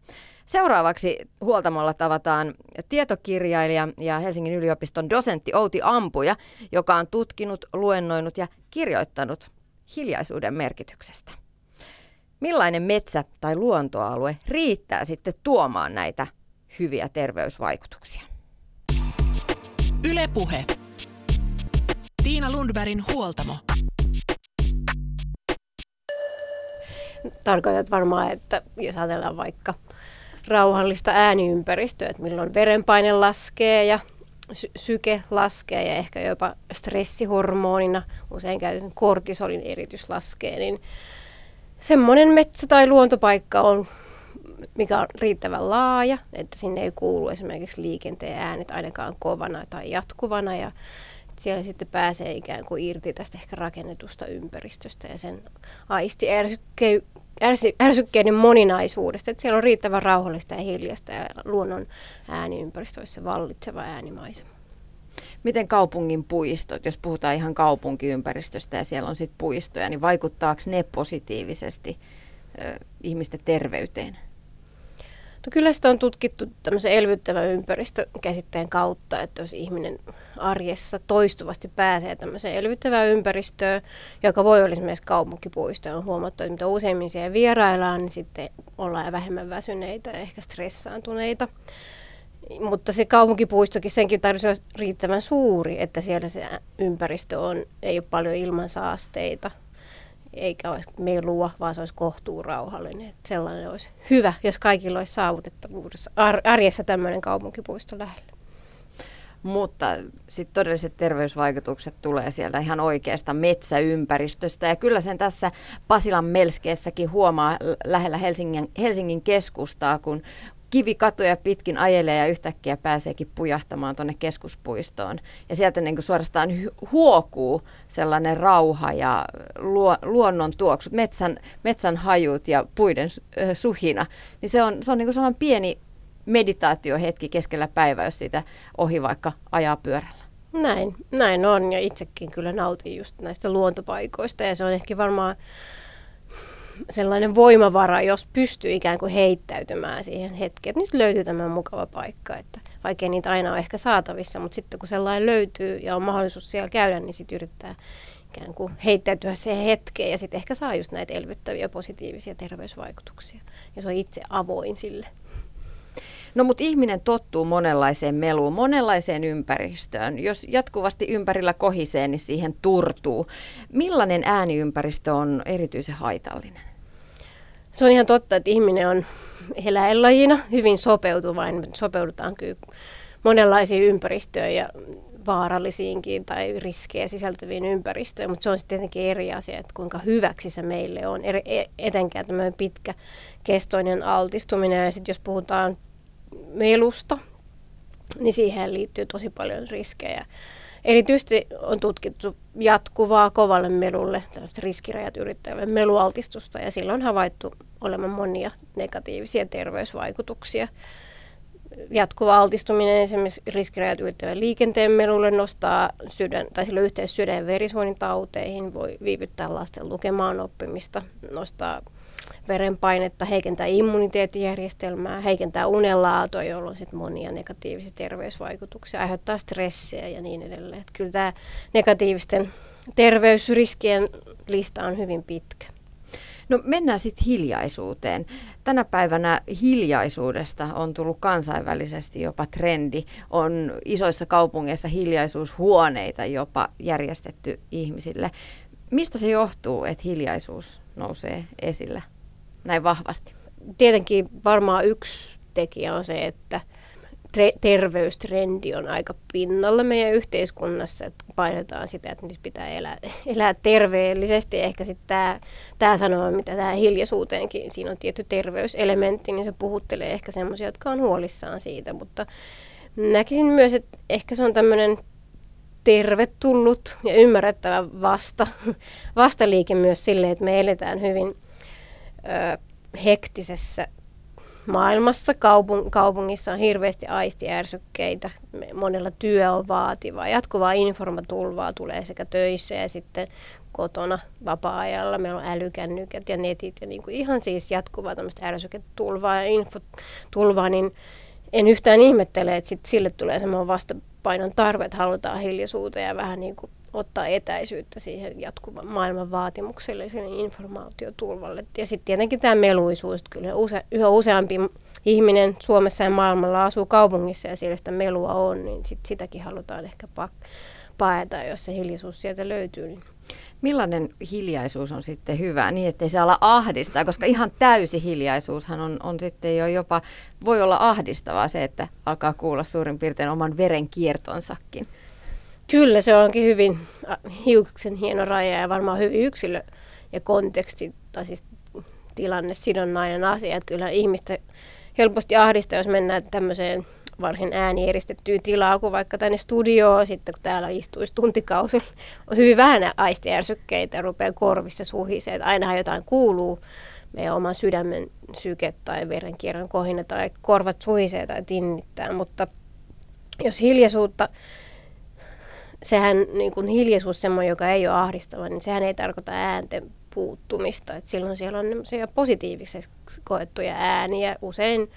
Seuraavaksi huoltamolla tavataan tietokirjailija ja Helsingin yliopiston dosentti Outi Ampuja, joka on tutkinut, luennoinut ja kirjoittanut hiljaisuuden merkityksestä. Millainen metsä tai luontoalue riittää sitten tuomaan näitä hyviä terveysvaikutuksia? Ylepuhe. Tiina Lundbergin huoltamo. Tarkoitat varmaan, että jos ajatellaan vaikka – rauhallista ääniympäristöä, että milloin verenpaine laskee ja sy- syke laskee ja ehkä jopa stressihormonina, usein käytetyn kortisolin eritys laskee, niin semmoinen metsä tai luontopaikka on, mikä on riittävän laaja, että sinne ei kuulu esimerkiksi liikenteen äänet ainakaan kovana tai jatkuvana ja siellä sitten pääsee ikään kuin irti tästä ehkä rakennetusta ympäristöstä ja sen aisti ärsykkeiden moninaisuudesta, että siellä on riittävän rauhallista ja hiljasta ja luonnon ääniympäristöissä vallitseva äänimaisema. Miten kaupungin puistot, jos puhutaan ihan kaupunkiympäristöstä ja siellä on sitten puistoja, niin vaikuttaako ne positiivisesti ö, ihmisten terveyteen? No kyllä sitä on tutkittu tämmöisen elvyttävän ympäristökäsitteen kautta, että jos ihminen arjessa toistuvasti pääsee tämmöiseen elvyttävään ympäristöön, joka voi olla esimerkiksi kaupunkipuisto, on huomattu, että mitä useimmin siellä vieraillaan, niin sitten ollaan vähemmän väsyneitä ja ehkä stressaantuneita. Mutta se kaupunkipuistokin, senkin tarvitsisi olla riittävän suuri, että siellä se ympäristö on, ei ole paljon ilmansaasteita, eikä olisi melua, vaan se olisi kohtuurauhallinen. Että sellainen olisi hyvä, jos kaikilla olisi saavutettavuudessa arjessa tämmöinen kaupunkipuisto lähellä. Mutta sitten todelliset terveysvaikutukset tulee sieltä ihan oikeasta metsäympäristöstä. Ja kyllä sen tässä Pasilan melskeessäkin huomaa lähellä Helsingin, Helsingin keskustaa, kun kivikatuja pitkin ajelee ja yhtäkkiä pääseekin pujahtamaan tuonne keskuspuistoon. Ja sieltä niin kuin suorastaan huokuu sellainen rauha ja luo, luonnon tuoksut, metsän, metsän hajut ja puiden suhina. Niin se on, se on niin kuin sellainen pieni meditaatiohetki keskellä päivää, jos siitä ohi vaikka ajaa pyörällä. Näin, näin on ja itsekin kyllä nautin just näistä luontopaikoista ja se on ehkä varmaan sellainen voimavara, jos pystyy ikään kuin heittäytymään siihen hetkeen, nyt löytyy tämä mukava paikka, että vaikka niitä aina ole ehkä saatavissa, mutta sitten kun sellainen löytyy ja on mahdollisuus siellä käydä, niin sitten yrittää ikään kuin heittäytyä siihen hetkeen ja sitten ehkä saa just näitä elvyttäviä positiivisia terveysvaikutuksia, jos on itse avoin sille. No mutta ihminen tottuu monenlaiseen meluun, monenlaiseen ympäristöön. Jos jatkuvasti ympärillä kohisee, niin siihen turtuu. Millainen ääniympäristö on erityisen haitallinen? Se on ihan totta, että ihminen on eläinlajina hyvin sopeutuvainen. Sopeudutaan kyllä monenlaisiin ympäristöön ja vaarallisiinkin tai riskejä sisältäviin ympäristöön, mutta se on sitten tietenkin eri asia, että kuinka hyväksi se meille on, e, etenkään tämmöinen pitkä kestoinen altistuminen. Ja sitten jos puhutaan melusta, niin siihen liittyy tosi paljon riskejä. Erityisesti on tutkittu jatkuvaa kovalle melulle, riskirajat yrittävälle melualtistusta, ja silloin on havaittu olemaan monia negatiivisia terveysvaikutuksia. Jatkuva altistuminen esimerkiksi riskirajat ylittävän liikenteen melulle nostaa sydän, tai sillä yhteys sydän- ja verisuonitauteihin, voi viivyttää lasten lukemaan oppimista, nostaa verenpainetta, heikentää immuniteettijärjestelmää, heikentää unenlaatua, jolloin sitten monia negatiivisia terveysvaikutuksia, aiheuttaa stressejä ja niin edelleen. Että kyllä tämä negatiivisten terveysriskien lista on hyvin pitkä. No mennään sitten hiljaisuuteen. Tänä päivänä hiljaisuudesta on tullut kansainvälisesti jopa trendi. On isoissa kaupungeissa hiljaisuushuoneita jopa järjestetty ihmisille. Mistä se johtuu, että hiljaisuus nousee esille näin vahvasti? Tietenkin varmaan yksi tekijä on se, että tre- terveystrendi on aika pinnalla meidän yhteiskunnassa, että painetaan sitä, että nyt pitää elää, [LAUGHS] elää terveellisesti. Ehkä sitten tämä, tämä mitä tämä hiljaisuuteenkin, siinä on tietty terveyselementti, niin se puhuttelee ehkä semmoisia, jotka on huolissaan siitä, mutta näkisin myös, että ehkä se on tämmöinen tervetullut ja ymmärrettävä vasta, [LAUGHS] vastaliike myös sille, että me eletään hyvin ö, hektisessä maailmassa. Kaupung, kaupungissa on hirveästi aistiärsykkeitä, monella työ on vaativaa, jatkuvaa informatulvaa tulee sekä töissä ja sitten kotona vapaa-ajalla. Meillä on älykännykät ja netit ja niin kuin ihan siis jatkuvaa tämmöistä ärsyketulvaa ja infotulvaa, niin en yhtään ihmettele, että sit sille tulee semmoinen vastapainon tarve, että halutaan hiljaisuuteen ja vähän niin kuin ottaa etäisyyttä siihen jatkuvan maailman vaatimukselle ja informaatiotulvalle. Ja sitten tietenkin tämä meluisuus, että kyllä use, yhä useampi ihminen Suomessa ja maailmalla asuu kaupungissa ja siellä sitä melua on, niin sit sitäkin halutaan ehkä paeta, jos se hiljaisuus sieltä löytyy. Niin Millainen hiljaisuus on sitten hyvä, niin ettei se ala ahdistaa, koska ihan täysi hiljaisuushan on, on sitten jo jopa, voi olla ahdistavaa se, että alkaa kuulla suurin piirtein oman veren kiertonsakin. Kyllä, se onkin hyvin hiuksen hieno raja ja varmaan hyvin yksilö- ja konteksti, tai siis tilanne sidonnainen asia. Että kyllä ihmistä helposti ahdistaa, jos mennään tämmöiseen varsin äänieristettyyn tilaa kuin vaikka tänne studioon, sitten kun täällä istuisi tuntikausilla, [LAUGHS] on hyvin vähän aistiärsykkeitä ja rupeaa korvissa suhisee, että ainahan jotain kuuluu, meidän oman sydämen syke tai verenkierron kohina tai korvat suhisee tai tinnittää, mutta jos hiljaisuutta sehän niin kuin hiljaisuus, semmoinen, joka ei ole ahdistava, niin sehän ei tarkoita äänten puuttumista. Et silloin siellä on positiivisesti koettuja ääniä. Usein,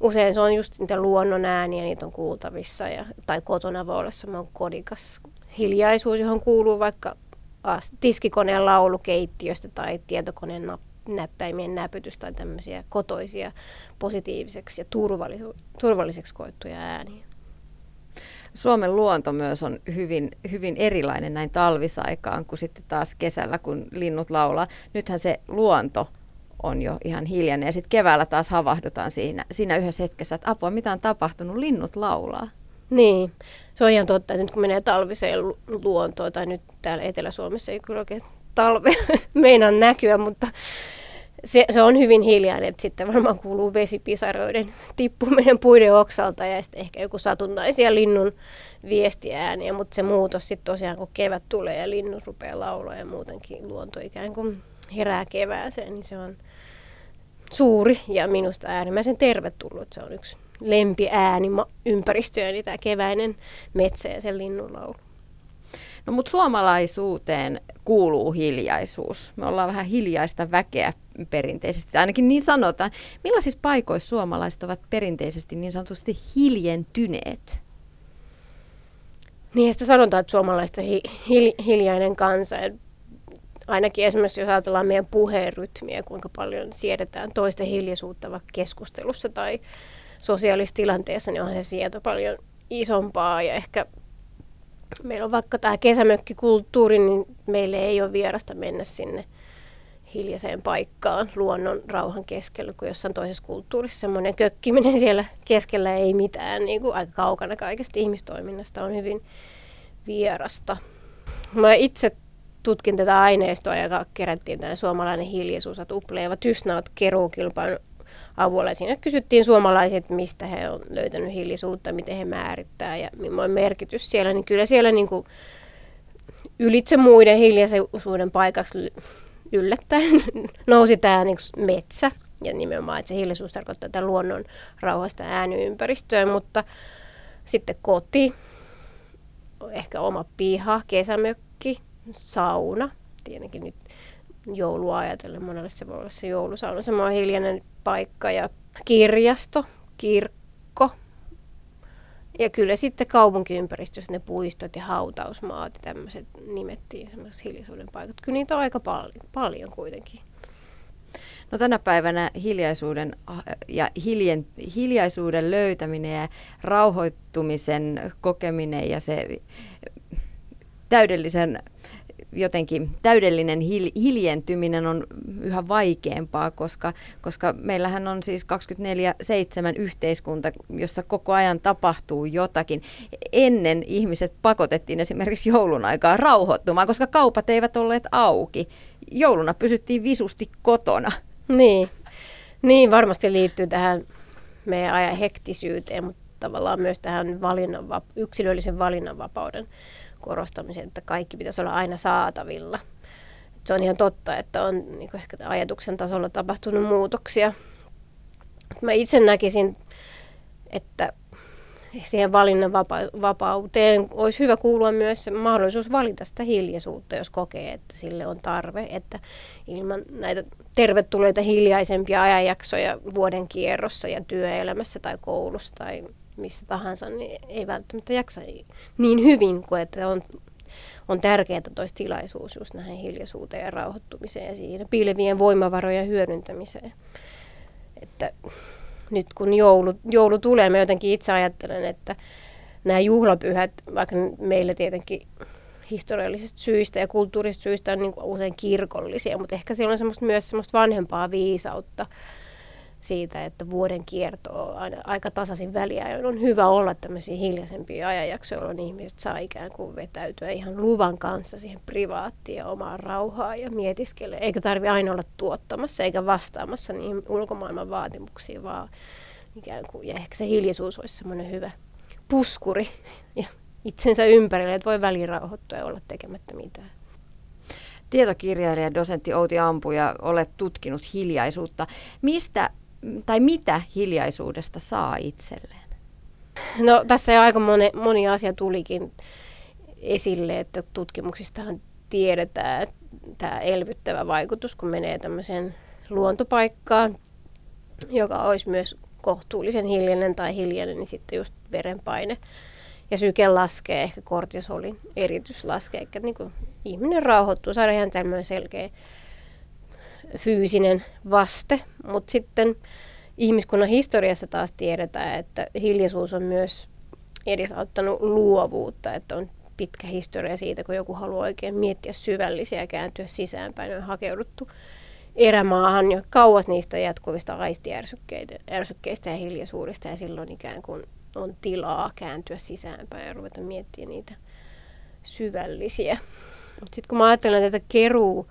usein se on just niitä luonnon ääniä, niitä on kuultavissa. Ja, tai kotona voi olla semmoinen kodikas hiljaisuus, johon kuuluu vaikka tiskikoneen laulu keittiöstä tai tietokoneen näppäimien näpytys tai tämmöisiä kotoisia positiiviseksi ja turvalliseksi koettuja ääniä. Suomen luonto myös on hyvin, hyvin erilainen näin talvisaikaan kuin sitten taas kesällä, kun linnut laulaa. Nythän se luonto on jo ihan hiljainen ja sitten keväällä taas havahdutaan siinä, siinä yhdessä hetkessä, että apua, mitä on tapahtunut, linnut laulaa. Niin, se on ihan totta, että nyt kun menee talviseen luontoon, tai nyt täällä Etelä-Suomessa ei kyllä oikein talve [LAUGHS] meinaa näkyä, mutta se, se on hyvin hiljainen, että sitten varmaan kuuluu vesipisaroiden [LAUGHS] tippuminen puiden oksalta ja sitten ehkä joku satunnaisia linnun viestiääniä, mutta se muutos sitten tosiaan, kun kevät tulee ja linnut rupeaa laulaa ja muutenkin luonto ikään kuin herää kevääseen, niin se on suuri ja minusta äärimmäisen tervetullut. Se on yksi lempiääni ympäristöön, tämä keväinen metsä ja se linnunlaulu. No mutta suomalaisuuteen kuuluu hiljaisuus. Me ollaan vähän hiljaista väkeä perinteisesti, ainakin niin sanotaan. Millaisissa paikoissa suomalaiset ovat perinteisesti niin sanotusti hiljentyneet? Niin, sitä sanotaan, että suomalaiset on hi- hi- hiljainen kansa. Ainakin esimerkiksi jos ajatellaan meidän puheen rytmiä, kuinka paljon siedetään toisten hiljaisuutta vaikka keskustelussa tai sosiaalisessa tilanteessa, niin on se sieto paljon isompaa ja ehkä meillä on vaikka tämä kesämökkikulttuuri, niin meille ei ole vierasta mennä sinne hiljaiseen paikkaan luonnon rauhan keskellä, kun jossain toisessa kulttuurissa semmoinen kökkiminen siellä keskellä ei mitään, niin kuin aika kaukana kaikesta ihmistoiminnasta on hyvin vierasta. Mä itse tutkin tätä aineistoa, joka kerättiin tämä suomalainen hiljaisuus, että Upleeva Tysnaut keruukilpailun avulla. Siinä kysyttiin suomalaiset, mistä he on löytänyt hiljaisuutta, miten he määrittää ja millainen merkitys siellä. Niin kyllä siellä niin kuin ylitse muiden hiljaisuuden paikaksi yllättäen [LAUGHS] nousi tämä niin metsä. Ja nimenomaan, että se hiljaisuus tarkoittaa tätä luonnon rauhasta ääniympäristöä, mutta sitten koti, ehkä oma piha, kesämökki, sauna. Tietenkin nyt joulua ajatellen, monelle se voi olla se joulusauna, semmoinen hiljainen paikka ja kirjasto, kirkko. Ja kyllä sitten kaupunkiympäristössä ne puistot ja hautausmaat ja tämmöiset nimettiin semmoiset hiljaisuuden paikat. Kyllä niitä on aika paljon, paljon kuitenkin. No tänä päivänä hiljaisuuden ja hiljen, hiljaisuuden löytäminen ja rauhoittumisen kokeminen ja se täydellisen jotenkin täydellinen hil- hiljentyminen on yhä vaikeampaa, koska, koska meillähän on siis 24-7 yhteiskunta, jossa koko ajan tapahtuu jotakin. Ennen ihmiset pakotettiin esimerkiksi joulun aikaa rauhoittumaan, koska kaupat eivät olleet auki. Jouluna pysyttiin visusti kotona. Niin, niin varmasti liittyy tähän meidän ajan hektisyyteen, mutta tavallaan myös tähän valinnanva- yksilöllisen valinnanvapauden korostamiseen, että kaikki pitäisi olla aina saatavilla. Se on ihan totta, että on niin ehkä ajatuksen tasolla tapahtunut muutoksia. Mä itse näkisin, että siihen valinnanvapauteen olisi hyvä kuulua myös mahdollisuus valita sitä hiljaisuutta, jos kokee, että sille on tarve. Että ilman näitä tervetulleita hiljaisempia ajanjaksoja vuoden kierrossa ja työelämässä tai koulussa tai missä tahansa, niin ei välttämättä jaksa niin hyvin kuin että on, on tärkeää toisi tilaisuus just näihin hiljaisuuteen ja rauhoittumiseen ja siinä piilevien voimavarojen hyödyntämiseen. Että nyt kun joulu, joulu tulee, mä jotenkin itse ajattelen, että nämä juhlapyhät, vaikka meillä tietenkin historiallisista syistä ja kulttuurisista syistä on niin usein kirkollisia, mutta ehkä siellä on semmoista, myös semmoista vanhempaa viisautta, siitä, että vuoden kierto on aina aika tasaisin väliä. On hyvä olla tämmöisiä hiljaisempia ajanjaksoja, jolloin ihmiset saa ikään kuin vetäytyä ihan luvan kanssa siihen privaattiin ja omaan rauhaan ja mietiskelle. Eikä tarvi aina olla tuottamassa eikä vastaamassa niihin ulkomaailman vaatimuksiin, vaan ikään kuin, ja ehkä se hiljaisuus olisi semmoinen hyvä puskuri [LAUGHS] ja itsensä ympärille, että voi väliin rauhoittua ja olla tekemättä mitään. Tietokirjailija, dosentti Outi Ampuja, olet tutkinut hiljaisuutta. Mistä tai mitä hiljaisuudesta saa itselleen? No tässä jo aika moni, moni asia tulikin esille, että tutkimuksistahan tiedetään tämä elvyttävä vaikutus, kun menee tämmöiseen luontopaikkaan, joka olisi myös kohtuullisen hiljainen tai hiljainen, niin sitten just verenpaine ja syke laskee, ehkä kortisolin eritys laskee, että niin kuin ihminen rauhoittuu, saada ihan tämmöinen selkeä fyysinen vaste, mutta sitten ihmiskunnan historiassa taas tiedetään, että hiljaisuus on myös edesauttanut luovuutta, että on pitkä historia siitä, kun joku haluaa oikein miettiä syvällisiä ja kääntyä sisäänpäin, on hakeuduttu erämaahan jo kauas niistä jatkuvista aistiärsykkeistä ja hiljaisuudesta ja silloin ikään kuin on tilaa kääntyä sisäänpäin ja ruveta miettimään niitä syvällisiä. Sitten kun mä ajattelen tätä keruu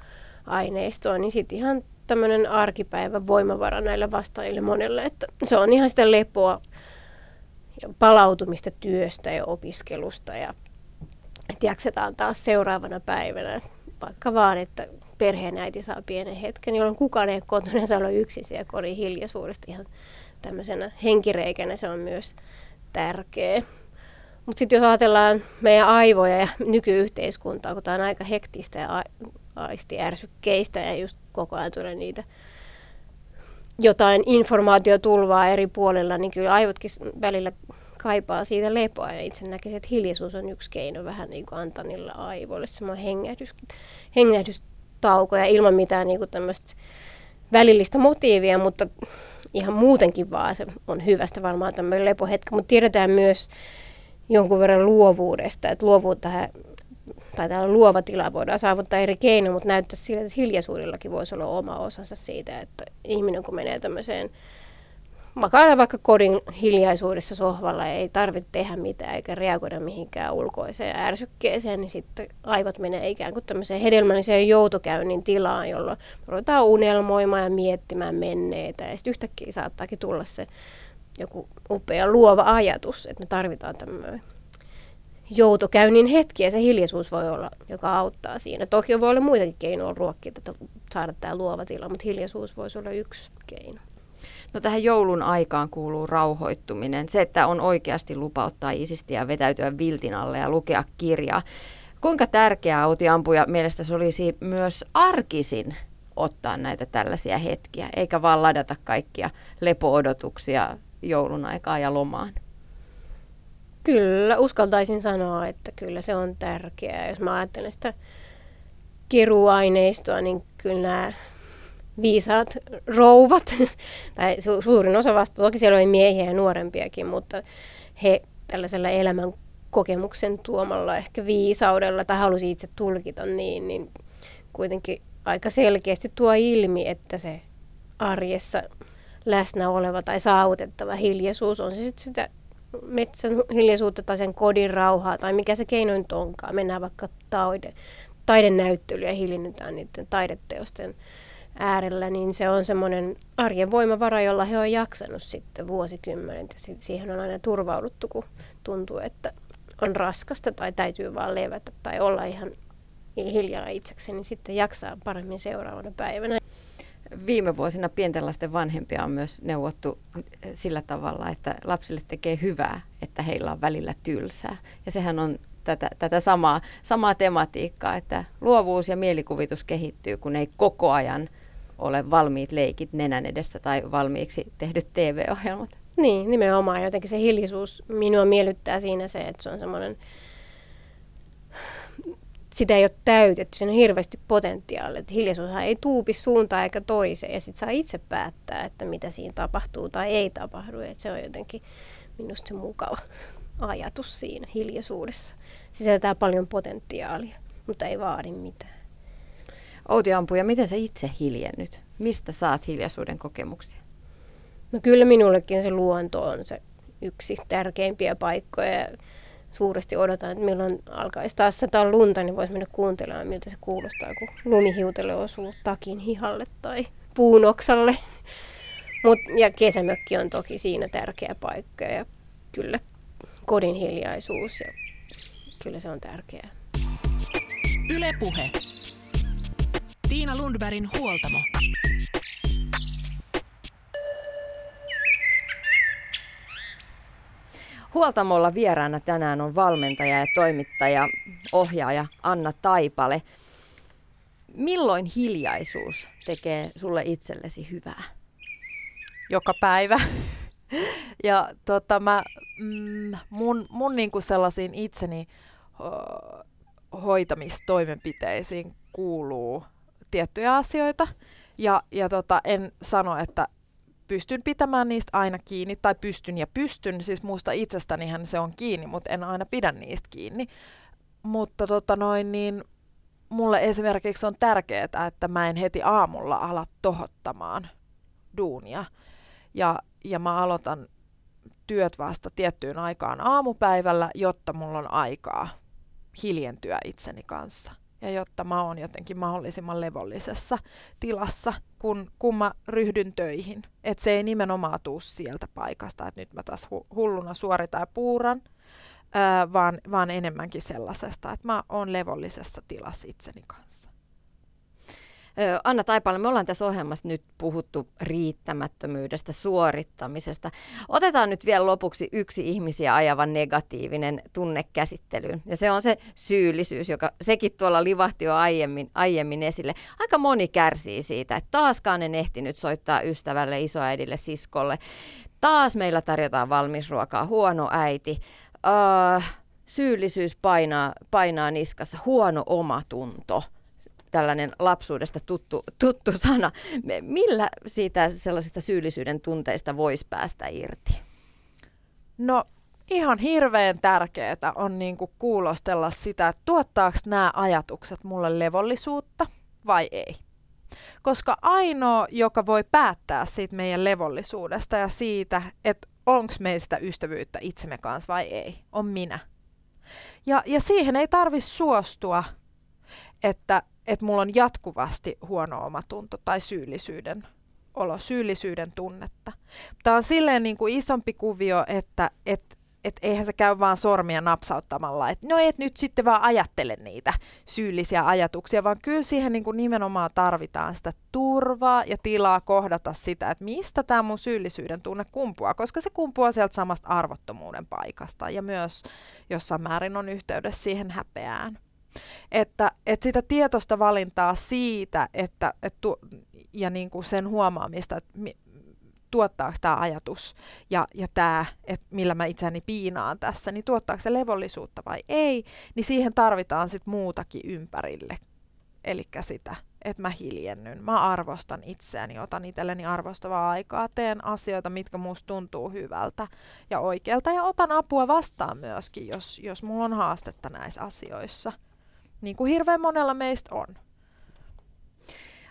aineistoa, niin sitten ihan tämmöinen arkipäivän voimavara näille vastaajille monelle, että se on ihan sitä lepoa ja palautumista työstä ja opiskelusta ja että jaksetaan taas seuraavana päivänä, vaikka vaan, että perheenäiti saa pienen hetken, jolloin kukaan ei kotona saa olla yksin siellä kodin hiljaisuudesta ihan tämmöisenä henkireikänä se on myös tärkeä. Mutta sitten jos ajatellaan meidän aivoja ja nykyyhteiskuntaa, kun tämä on aika hektistä ja aistiärsykkeistä ja just koko ajan tulee niitä jotain informaatiotulvaa eri puolilla, niin kyllä aivotkin välillä kaipaa siitä lepoa. Ja itse näkisin, että hiljaisuus on yksi keino vähän niin kuin antaa niillä aivoille semmoinen hengähdys, hengähdystauko ja ilman mitään niin tämmöistä välillistä motiivia, mutta ihan muutenkin vaan se on hyvästä varmaan tämmöinen lepohetki. Mutta tiedetään myös jonkun verran luovuudesta, että luovuutta tai täällä luova tila voidaan saavuttaa eri keinoin, mutta näyttää siltä, että hiljaisuudellakin voisi olla oma osansa siitä, että ihminen kun menee tämmöiseen makailla vaikka kodin hiljaisuudessa sohvalla ei tarvitse tehdä mitään eikä reagoida mihinkään ulkoiseen ärsykkeeseen, niin sitten aivot menee ikään kuin tämmöiseen hedelmälliseen joutokäynnin tilaan, jolloin ruvetaan unelmoimaan ja miettimään menneitä. Ja sitten yhtäkkiä saattaakin tulla se joku upea luova ajatus, että me tarvitaan tämmöinen joutokäynnin hetki ja se hiljaisuus voi olla, joka auttaa siinä. Toki voi olla muitakin keinoja ruokkia, että saada tämä luova tila, mutta hiljaisuus voisi olla yksi keino. No tähän joulun aikaan kuuluu rauhoittuminen. Se, että on oikeasti lupa ottaa isisti ja vetäytyä viltin alle ja lukea kirjaa. Kuinka tärkeää Outi Ampuja mielestäsi olisi myös arkisin ottaa näitä tällaisia hetkiä, eikä vaan ladata kaikkia lepo-odotuksia joulun aikaa ja lomaan? Kyllä, uskaltaisin sanoa, että kyllä se on tärkeää. Jos mä ajattelen sitä keruaineistoa, niin kyllä nämä viisaat rouvat, [LAUGHS] tai su- suurin osa vasta, toki siellä oli miehiä ja nuorempiakin, mutta he tällaisella elämän kokemuksen tuomalla ehkä viisaudella tai halusi itse tulkita niin, niin kuitenkin aika selkeästi tuo ilmi, että se arjessa läsnä oleva tai saavutettava hiljaisuus on se sitten sitä metsän hiljaisuutta tai sen kodin rauhaa tai mikä se keinoin onkaan. Mennään vaikka taide, taidenäyttelyä ja hiljennetään niiden taideteosten äärellä, niin se on semmoinen arjen voimavara, jolla he on jaksanut sitten vuosikymmenet. Ja siihen on aina turvauduttu, kun tuntuu, että on raskasta tai täytyy vaan levätä tai olla ihan hiljaa itsekseen, niin sitten jaksaa paremmin seuraavana päivänä. Viime vuosina pienten lasten vanhempia on myös neuvottu sillä tavalla, että lapsille tekee hyvää, että heillä on välillä tylsää. Ja sehän on tätä, tätä samaa, samaa tematiikkaa, että luovuus ja mielikuvitus kehittyy, kun ei koko ajan ole valmiit leikit nenän edessä tai valmiiksi tehdyt TV-ohjelmat. Niin, nimenomaan. Jotenkin se hiljaisuus minua miellyttää siinä se, että se on semmoinen, sitä ei ole täytetty, siinä on hirveästi potentiaalia. Että hiljaisuushan ei tuupi suuntaan eikä toiseen ja sitten saa itse päättää, että mitä siinä tapahtuu tai ei tapahdu. Että se on jotenkin minusta se mukava ajatus siinä hiljaisuudessa. Sisältää paljon potentiaalia, mutta ei vaadi mitään. Outi Ampuja, miten sä itse hiljennyt? Mistä saat hiljaisuuden kokemuksia? No kyllä minullekin se luonto on se yksi tärkeimpiä paikkoja. Suuresti odotan, että milloin alkaisi taas sataa lunta, niin voisi mennä kuuntelemaan, miltä se kuulostaa, kun lumihiutele osuu takin hihalle tai puunoksalle. Mut, ja kesämökki on toki siinä tärkeä paikka ja kyllä kodin hiljaisuus ja kyllä se on tärkeää. Ylepuhe. Tiina Lundbergin huoltamo. Huoltamolla vieraana tänään on valmentaja ja toimittaja, ohjaaja Anna Taipale. Milloin hiljaisuus tekee sulle itsellesi hyvää? Joka päivä. [LAUGHS] ja tota, mä, mm, mun, mun niinku sellaisiin itseni ho- hoitamistoimenpiteisiin kuuluu tiettyjä asioita. Ja, ja tota, en sano, että pystyn pitämään niistä aina kiinni, tai pystyn ja pystyn, siis muusta itsestänihän se on kiinni, mutta en aina pidä niistä kiinni. Mutta tota noin, niin mulle esimerkiksi on tärkeää, että mä en heti aamulla ala tohottamaan duunia. Ja, ja mä aloitan työt vasta tiettyyn aikaan aamupäivällä, jotta mulla on aikaa hiljentyä itseni kanssa ja jotta mä oon jotenkin mahdollisimman levollisessa tilassa, kun, kun mä ryhdyn töihin. Että se ei nimenomaan tuu sieltä paikasta, että nyt mä taas hu- hulluna suoritan puuran, ää, vaan, vaan enemmänkin sellaisesta, että mä oon levollisessa tilassa itseni kanssa. Anna Taipale, me ollaan tässä ohjelmassa nyt puhuttu riittämättömyydestä, suorittamisesta. Otetaan nyt vielä lopuksi yksi ihmisiä ajava negatiivinen tunne käsittelyyn. Ja se on se syyllisyys, joka sekin tuolla livahti jo aiemmin, aiemmin esille. Aika moni kärsii siitä, että taaskaan en ehtinyt soittaa ystävälle, isoäidille, siskolle. Taas meillä tarjotaan valmisruokaa, huono äiti. Uh, syyllisyys painaa, painaa niskassa, huono omatunto tällainen lapsuudesta tuttu, tuttu sana. Millä siitä sellaisista syyllisyyden tunteista voisi päästä irti? No ihan hirveän tärkeää on niinku kuulostella sitä, että tuottaako nämä ajatukset mulle levollisuutta vai ei. Koska ainoa, joka voi päättää siitä meidän levollisuudesta ja siitä, että onko meistä ystävyyttä itsemme kanssa vai ei, on minä. Ja, ja siihen ei tarvi suostua, että että mulla on jatkuvasti huono omatunto tai syyllisyyden olo, syyllisyyden tunnetta. Tämä on silleen niin kuin isompi kuvio, että et, et eihän se käy vaan sormia napsauttamalla, että no et nyt sitten vaan ajattele niitä syyllisiä ajatuksia, vaan kyllä siihen niin kuin nimenomaan tarvitaan sitä turvaa ja tilaa kohdata sitä, että mistä tämä mun syyllisyyden tunne kumpuaa, koska se kumpuaa sieltä samasta arvottomuuden paikasta ja myös jossain määrin on yhteydessä siihen häpeään. Että, että sitä tietoista valintaa siitä, että, että tu, ja niin kuin sen huomaamista, että mi, tuottaako tämä ajatus ja, ja tämä, että millä mä itseäni piinaan tässä, niin tuottaako se levollisuutta vai ei, niin siihen tarvitaan sitten muutakin ympärille. eli sitä, että mä hiljennyn. Mä arvostan itseäni, otan itselleni arvostavaa aikaa, teen asioita, mitkä musta tuntuu hyvältä ja oikealta ja otan apua vastaan myöskin, jos, jos mulla on haastetta näissä asioissa. Niin kuin hirveän monella meistä on.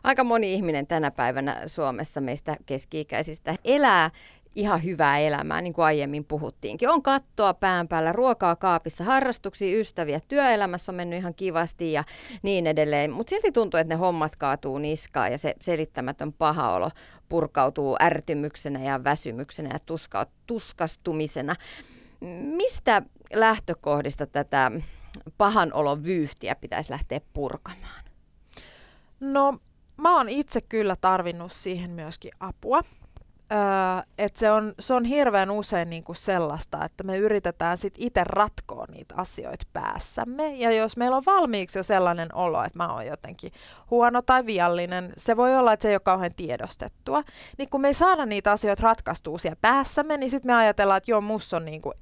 Aika moni ihminen tänä päivänä Suomessa meistä keski-ikäisistä elää ihan hyvää elämää, niin kuin aiemmin puhuttiinkin. On kattoa pään päällä, ruokaa kaapissa, harrastuksia, ystäviä, työelämässä on mennyt ihan kivasti ja niin edelleen. Mutta silti tuntuu, että ne hommat kaatuu niskaan ja se selittämätön paha olo purkautuu ärtymyksenä ja väsymyksenä ja tuska, tuskastumisena. Mistä lähtökohdista tätä pahan olon vyyhtiä pitäisi lähteä purkamaan? No mä oon itse kyllä tarvinnut siihen myöskin apua. Öö, et se, on, se on hirveän usein niinku sellaista, että me yritetään sit itse ratkoa niitä asioita päässämme. Ja jos meillä on valmiiksi jo sellainen olo, että mä oon jotenkin huono tai viallinen, se voi olla, että se ei ole kauhean tiedostettua. Niin kun me ei saada niitä asioita ratkaistua siellä päässämme, niin sitten me ajatellaan, että joo, mus on niinku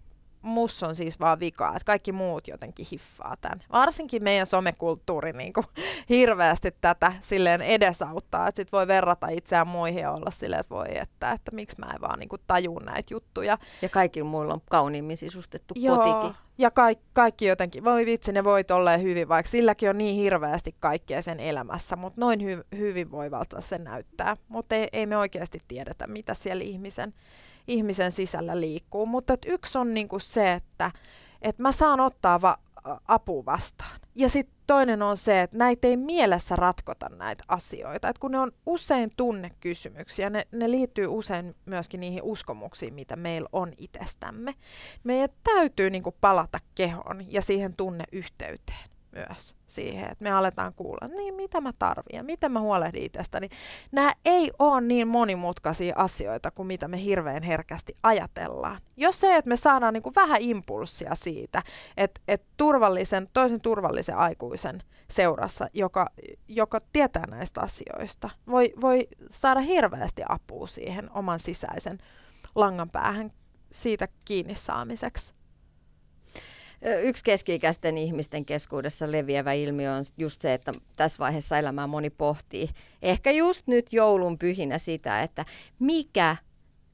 mus on siis vaan vikaa, että kaikki muut jotenkin hiffaa tämän. Varsinkin meidän somekulttuuri niin kuin, [LAUGHS] hirveästi tätä silleen edesauttaa, että sit voi verrata itseään muihin ja olla silleen, että voi, että, että miksi mä en vaan niin kuin, tajuu näitä juttuja. Ja kaikki muilla on kauniimmin sisustettu Joo, kotikin. Ja kaikki, kaikki jotenkin, voi vitsi, ne voi tolleen hyvin, vaikka silläkin on niin hirveästi kaikkea sen elämässä, mutta noin hy- hyvinvoivalta se näyttää. Mutta ei, ei me oikeasti tiedetä, mitä siellä ihmisen ihmisen sisällä liikkuu. Mutta yksi on niinku se, että et mä saan ottaa va- apu vastaan. Ja sitten toinen on se, että näitä ei mielessä ratkota näitä asioita. Et kun ne on usein tunnekysymyksiä, ne, ne liittyy usein myöskin niihin uskomuksiin, mitä meillä on itsestämme. Meidän täytyy niinku palata kehoon ja siihen tunneyhteyteen myös siihen, että me aletaan kuulla, niin mitä mä tarvitsen ja miten mä huolehdin itsestäni. Nämä ei ole niin monimutkaisia asioita kuin mitä me hirveän herkästi ajatellaan. Jos se, että me saadaan niin kuin vähän impulssia siitä, että, että turvallisen, toisen turvallisen aikuisen seurassa, joka, joka tietää näistä asioista, voi, voi saada hirveästi apua siihen oman sisäisen langan päähän siitä kiinni saamiseksi. Yksi keski-ikäisten ihmisten keskuudessa leviävä ilmiö on just se, että tässä vaiheessa elämää moni pohtii. Ehkä just nyt joulun pyhinä sitä, että mikä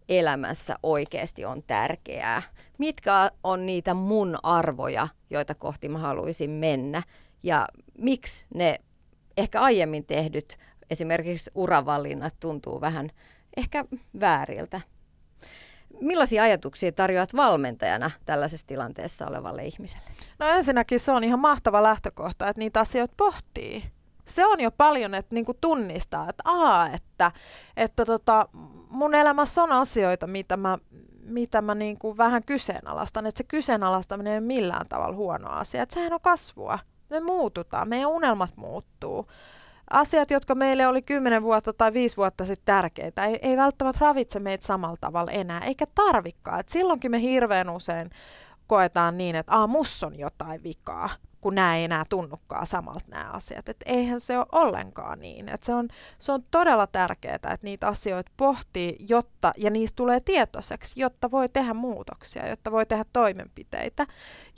elämässä oikeasti on tärkeää. Mitkä on niitä mun arvoja, joita kohti mä haluaisin mennä. Ja miksi ne ehkä aiemmin tehdyt esimerkiksi uravalinnat tuntuu vähän ehkä vääriltä. Millaisia ajatuksia tarjoat valmentajana tällaisessa tilanteessa olevalle ihmiselle? No ensinnäkin se on ihan mahtava lähtökohta, että niitä asioita pohtii. Se on jo paljon, että niinku tunnistaa, että, aa, että, että tota, mun elämässä on asioita, mitä mä, mitä mä niinku vähän kyseenalaistan. Että se kyseenalaistaminen ei ole millään tavalla huono asia. Että sehän on kasvua. Me muututaan, meidän unelmat muuttuu asiat, jotka meille oli 10 vuotta tai 5 vuotta sitten tärkeitä, ei, ei välttämättä ravitse meitä samalla tavalla enää, eikä tarvikaan. Et silloinkin me hirveän usein koetaan niin, että Aa, mus on jotain vikaa, kun nämä ei enää tunnukaan samalta nämä asiat. Et eihän se ole ollenkaan niin. Et se, on, se on todella tärkeää, että niitä asioita pohtii, jotta, ja niistä tulee tietoiseksi, jotta voi tehdä muutoksia, jotta voi tehdä toimenpiteitä.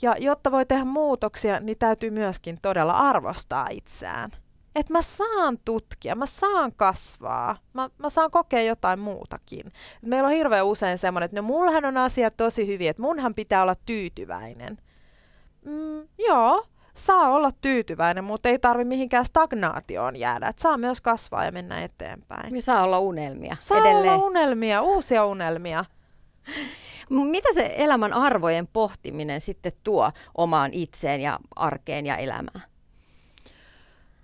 Ja jotta voi tehdä muutoksia, niin täytyy myöskin todella arvostaa itseään että mä saan tutkia, mä saan kasvaa, mä, mä saan kokea jotain muutakin. Et meillä on hirveän usein semmoinen, että no mullahan on asiat tosi hyviä, että munhan pitää olla tyytyväinen. Mm, joo, saa olla tyytyväinen, mutta ei tarvi mihinkään stagnaatioon jäädä. Et saa myös kasvaa ja mennä eteenpäin. Ja saa olla unelmia saa edelleen. olla unelmia, uusia unelmia. Mitä se elämän arvojen pohtiminen sitten tuo omaan itseen ja arkeen ja elämään?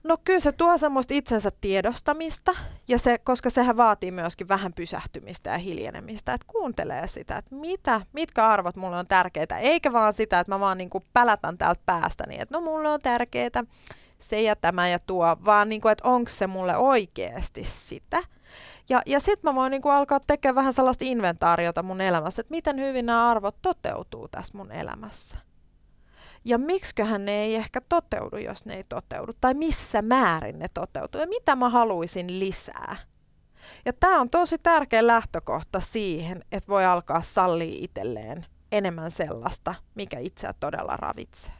No kyllä se tuo semmoista itsensä tiedostamista, ja se, koska sehän vaatii myöskin vähän pysähtymistä ja hiljenemistä, että kuuntelee sitä, että mitä, mitkä arvot mulle on tärkeitä, eikä vaan sitä, että mä vaan niin kuin pälätän täältä päästäni, että no mulle on tärkeää se ja tämä ja tuo, vaan niin kuin, että onko se mulle oikeasti sitä. Ja, ja sitten mä voin niin kuin alkaa tekemään vähän sellaista inventaariota mun elämässä, että miten hyvin nämä arvot toteutuu tässä mun elämässä. Ja miksiköhän ne ei ehkä toteudu, jos ne ei toteudu, tai missä määrin ne toteutuu, ja mitä mä haluaisin lisää. Ja tämä on tosi tärkeä lähtökohta siihen, että voi alkaa sallia itselleen enemmän sellaista, mikä itseä todella ravitsee.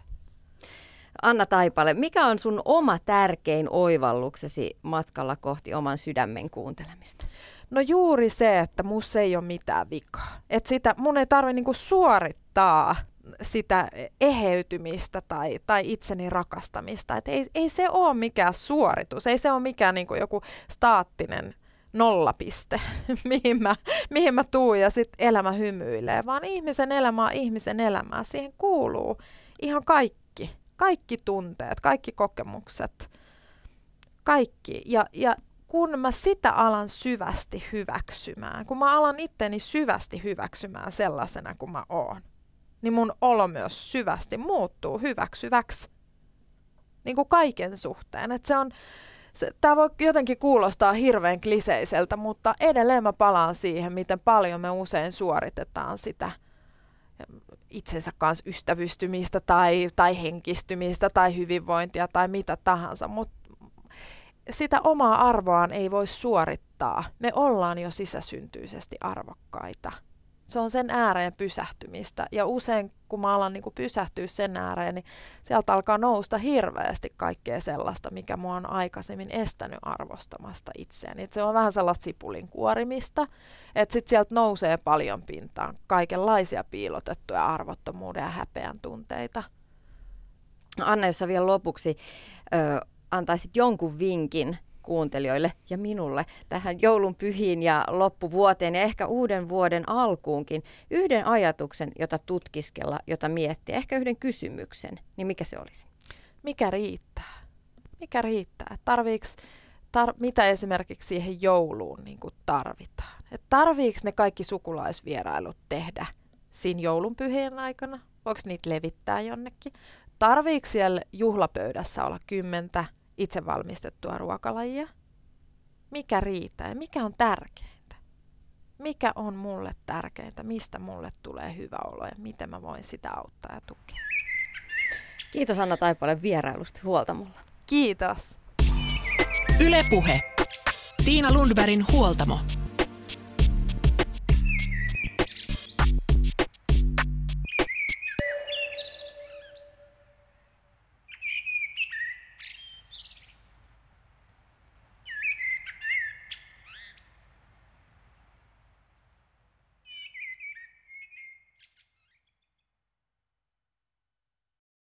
Anna Taipale, mikä on sun oma tärkein oivalluksesi matkalla kohti oman sydämen kuuntelemista? No juuri se, että mus ei ole mitään vikaa. Että sitä, mun ei tarvitse niinku suorittaa sitä eheytymistä tai, tai itseni rakastamista. Et ei, ei se ole mikään suoritus, ei se ole mikään niinku joku staattinen nollapiste, [LAUGHS] mihin mä, mihin mä tuun ja sitten elämä hymyilee, vaan ihmisen elämä on ihmisen elämää. Siihen kuuluu ihan kaikki, kaikki tunteet, kaikki kokemukset, kaikki. Ja, ja kun mä sitä alan syvästi hyväksymään, kun mä alan itteni syvästi hyväksymään sellaisena kuin mä oon, niin mun olo myös syvästi muuttuu hyväksyväksi niin kuin kaiken suhteen. Et se on, Tämä voi jotenkin kuulostaa hirveän kliseiseltä, mutta edelleen mä palaan siihen, miten paljon me usein suoritetaan sitä itsensä kanssa ystävystymistä tai, tai henkistymistä tai hyvinvointia tai mitä tahansa, mutta sitä omaa arvoaan ei voi suorittaa. Me ollaan jo sisäsyntyisesti arvokkaita se on sen ääreen pysähtymistä. Ja usein kun mä alan niin kuin pysähtyä sen ääreen, niin sieltä alkaa nousta hirveästi kaikkea sellaista, mikä mua on aikaisemmin estänyt arvostamasta itseäni. Et se on vähän sellaista sipulin kuorimista, että sitten sieltä nousee paljon pintaan kaikenlaisia piilotettuja arvottomuuden ja häpeän tunteita. Anna, jos vielä lopuksi ö, antaisit jonkun vinkin kuuntelijoille ja minulle tähän joulun pyhiin ja loppuvuoteen ja ehkä uuden vuoden alkuunkin yhden ajatuksen, jota tutkiskella, jota miettiä, ehkä yhden kysymyksen, niin mikä se olisi? Mikä riittää? Mikä riittää? Tarviiks, tar- mitä esimerkiksi siihen jouluun niin tarvitaan? Et tarviiko ne kaikki sukulaisvierailut tehdä siinä joulun pyhien aikana? Voiko niitä levittää jonnekin? Tarviiko siellä juhlapöydässä olla kymmentä itse valmistettua ruokalajia. Mikä riittää ja mikä on tärkeintä? Mikä on mulle tärkeintä? Mistä mulle tulee hyvä olo ja miten mä voin sitä auttaa ja tukea? Kiitos Anna Taipale vierailusta Huoltamolla. Kiitos. Ylepuhe. Tiina Lundbergin Huoltamo.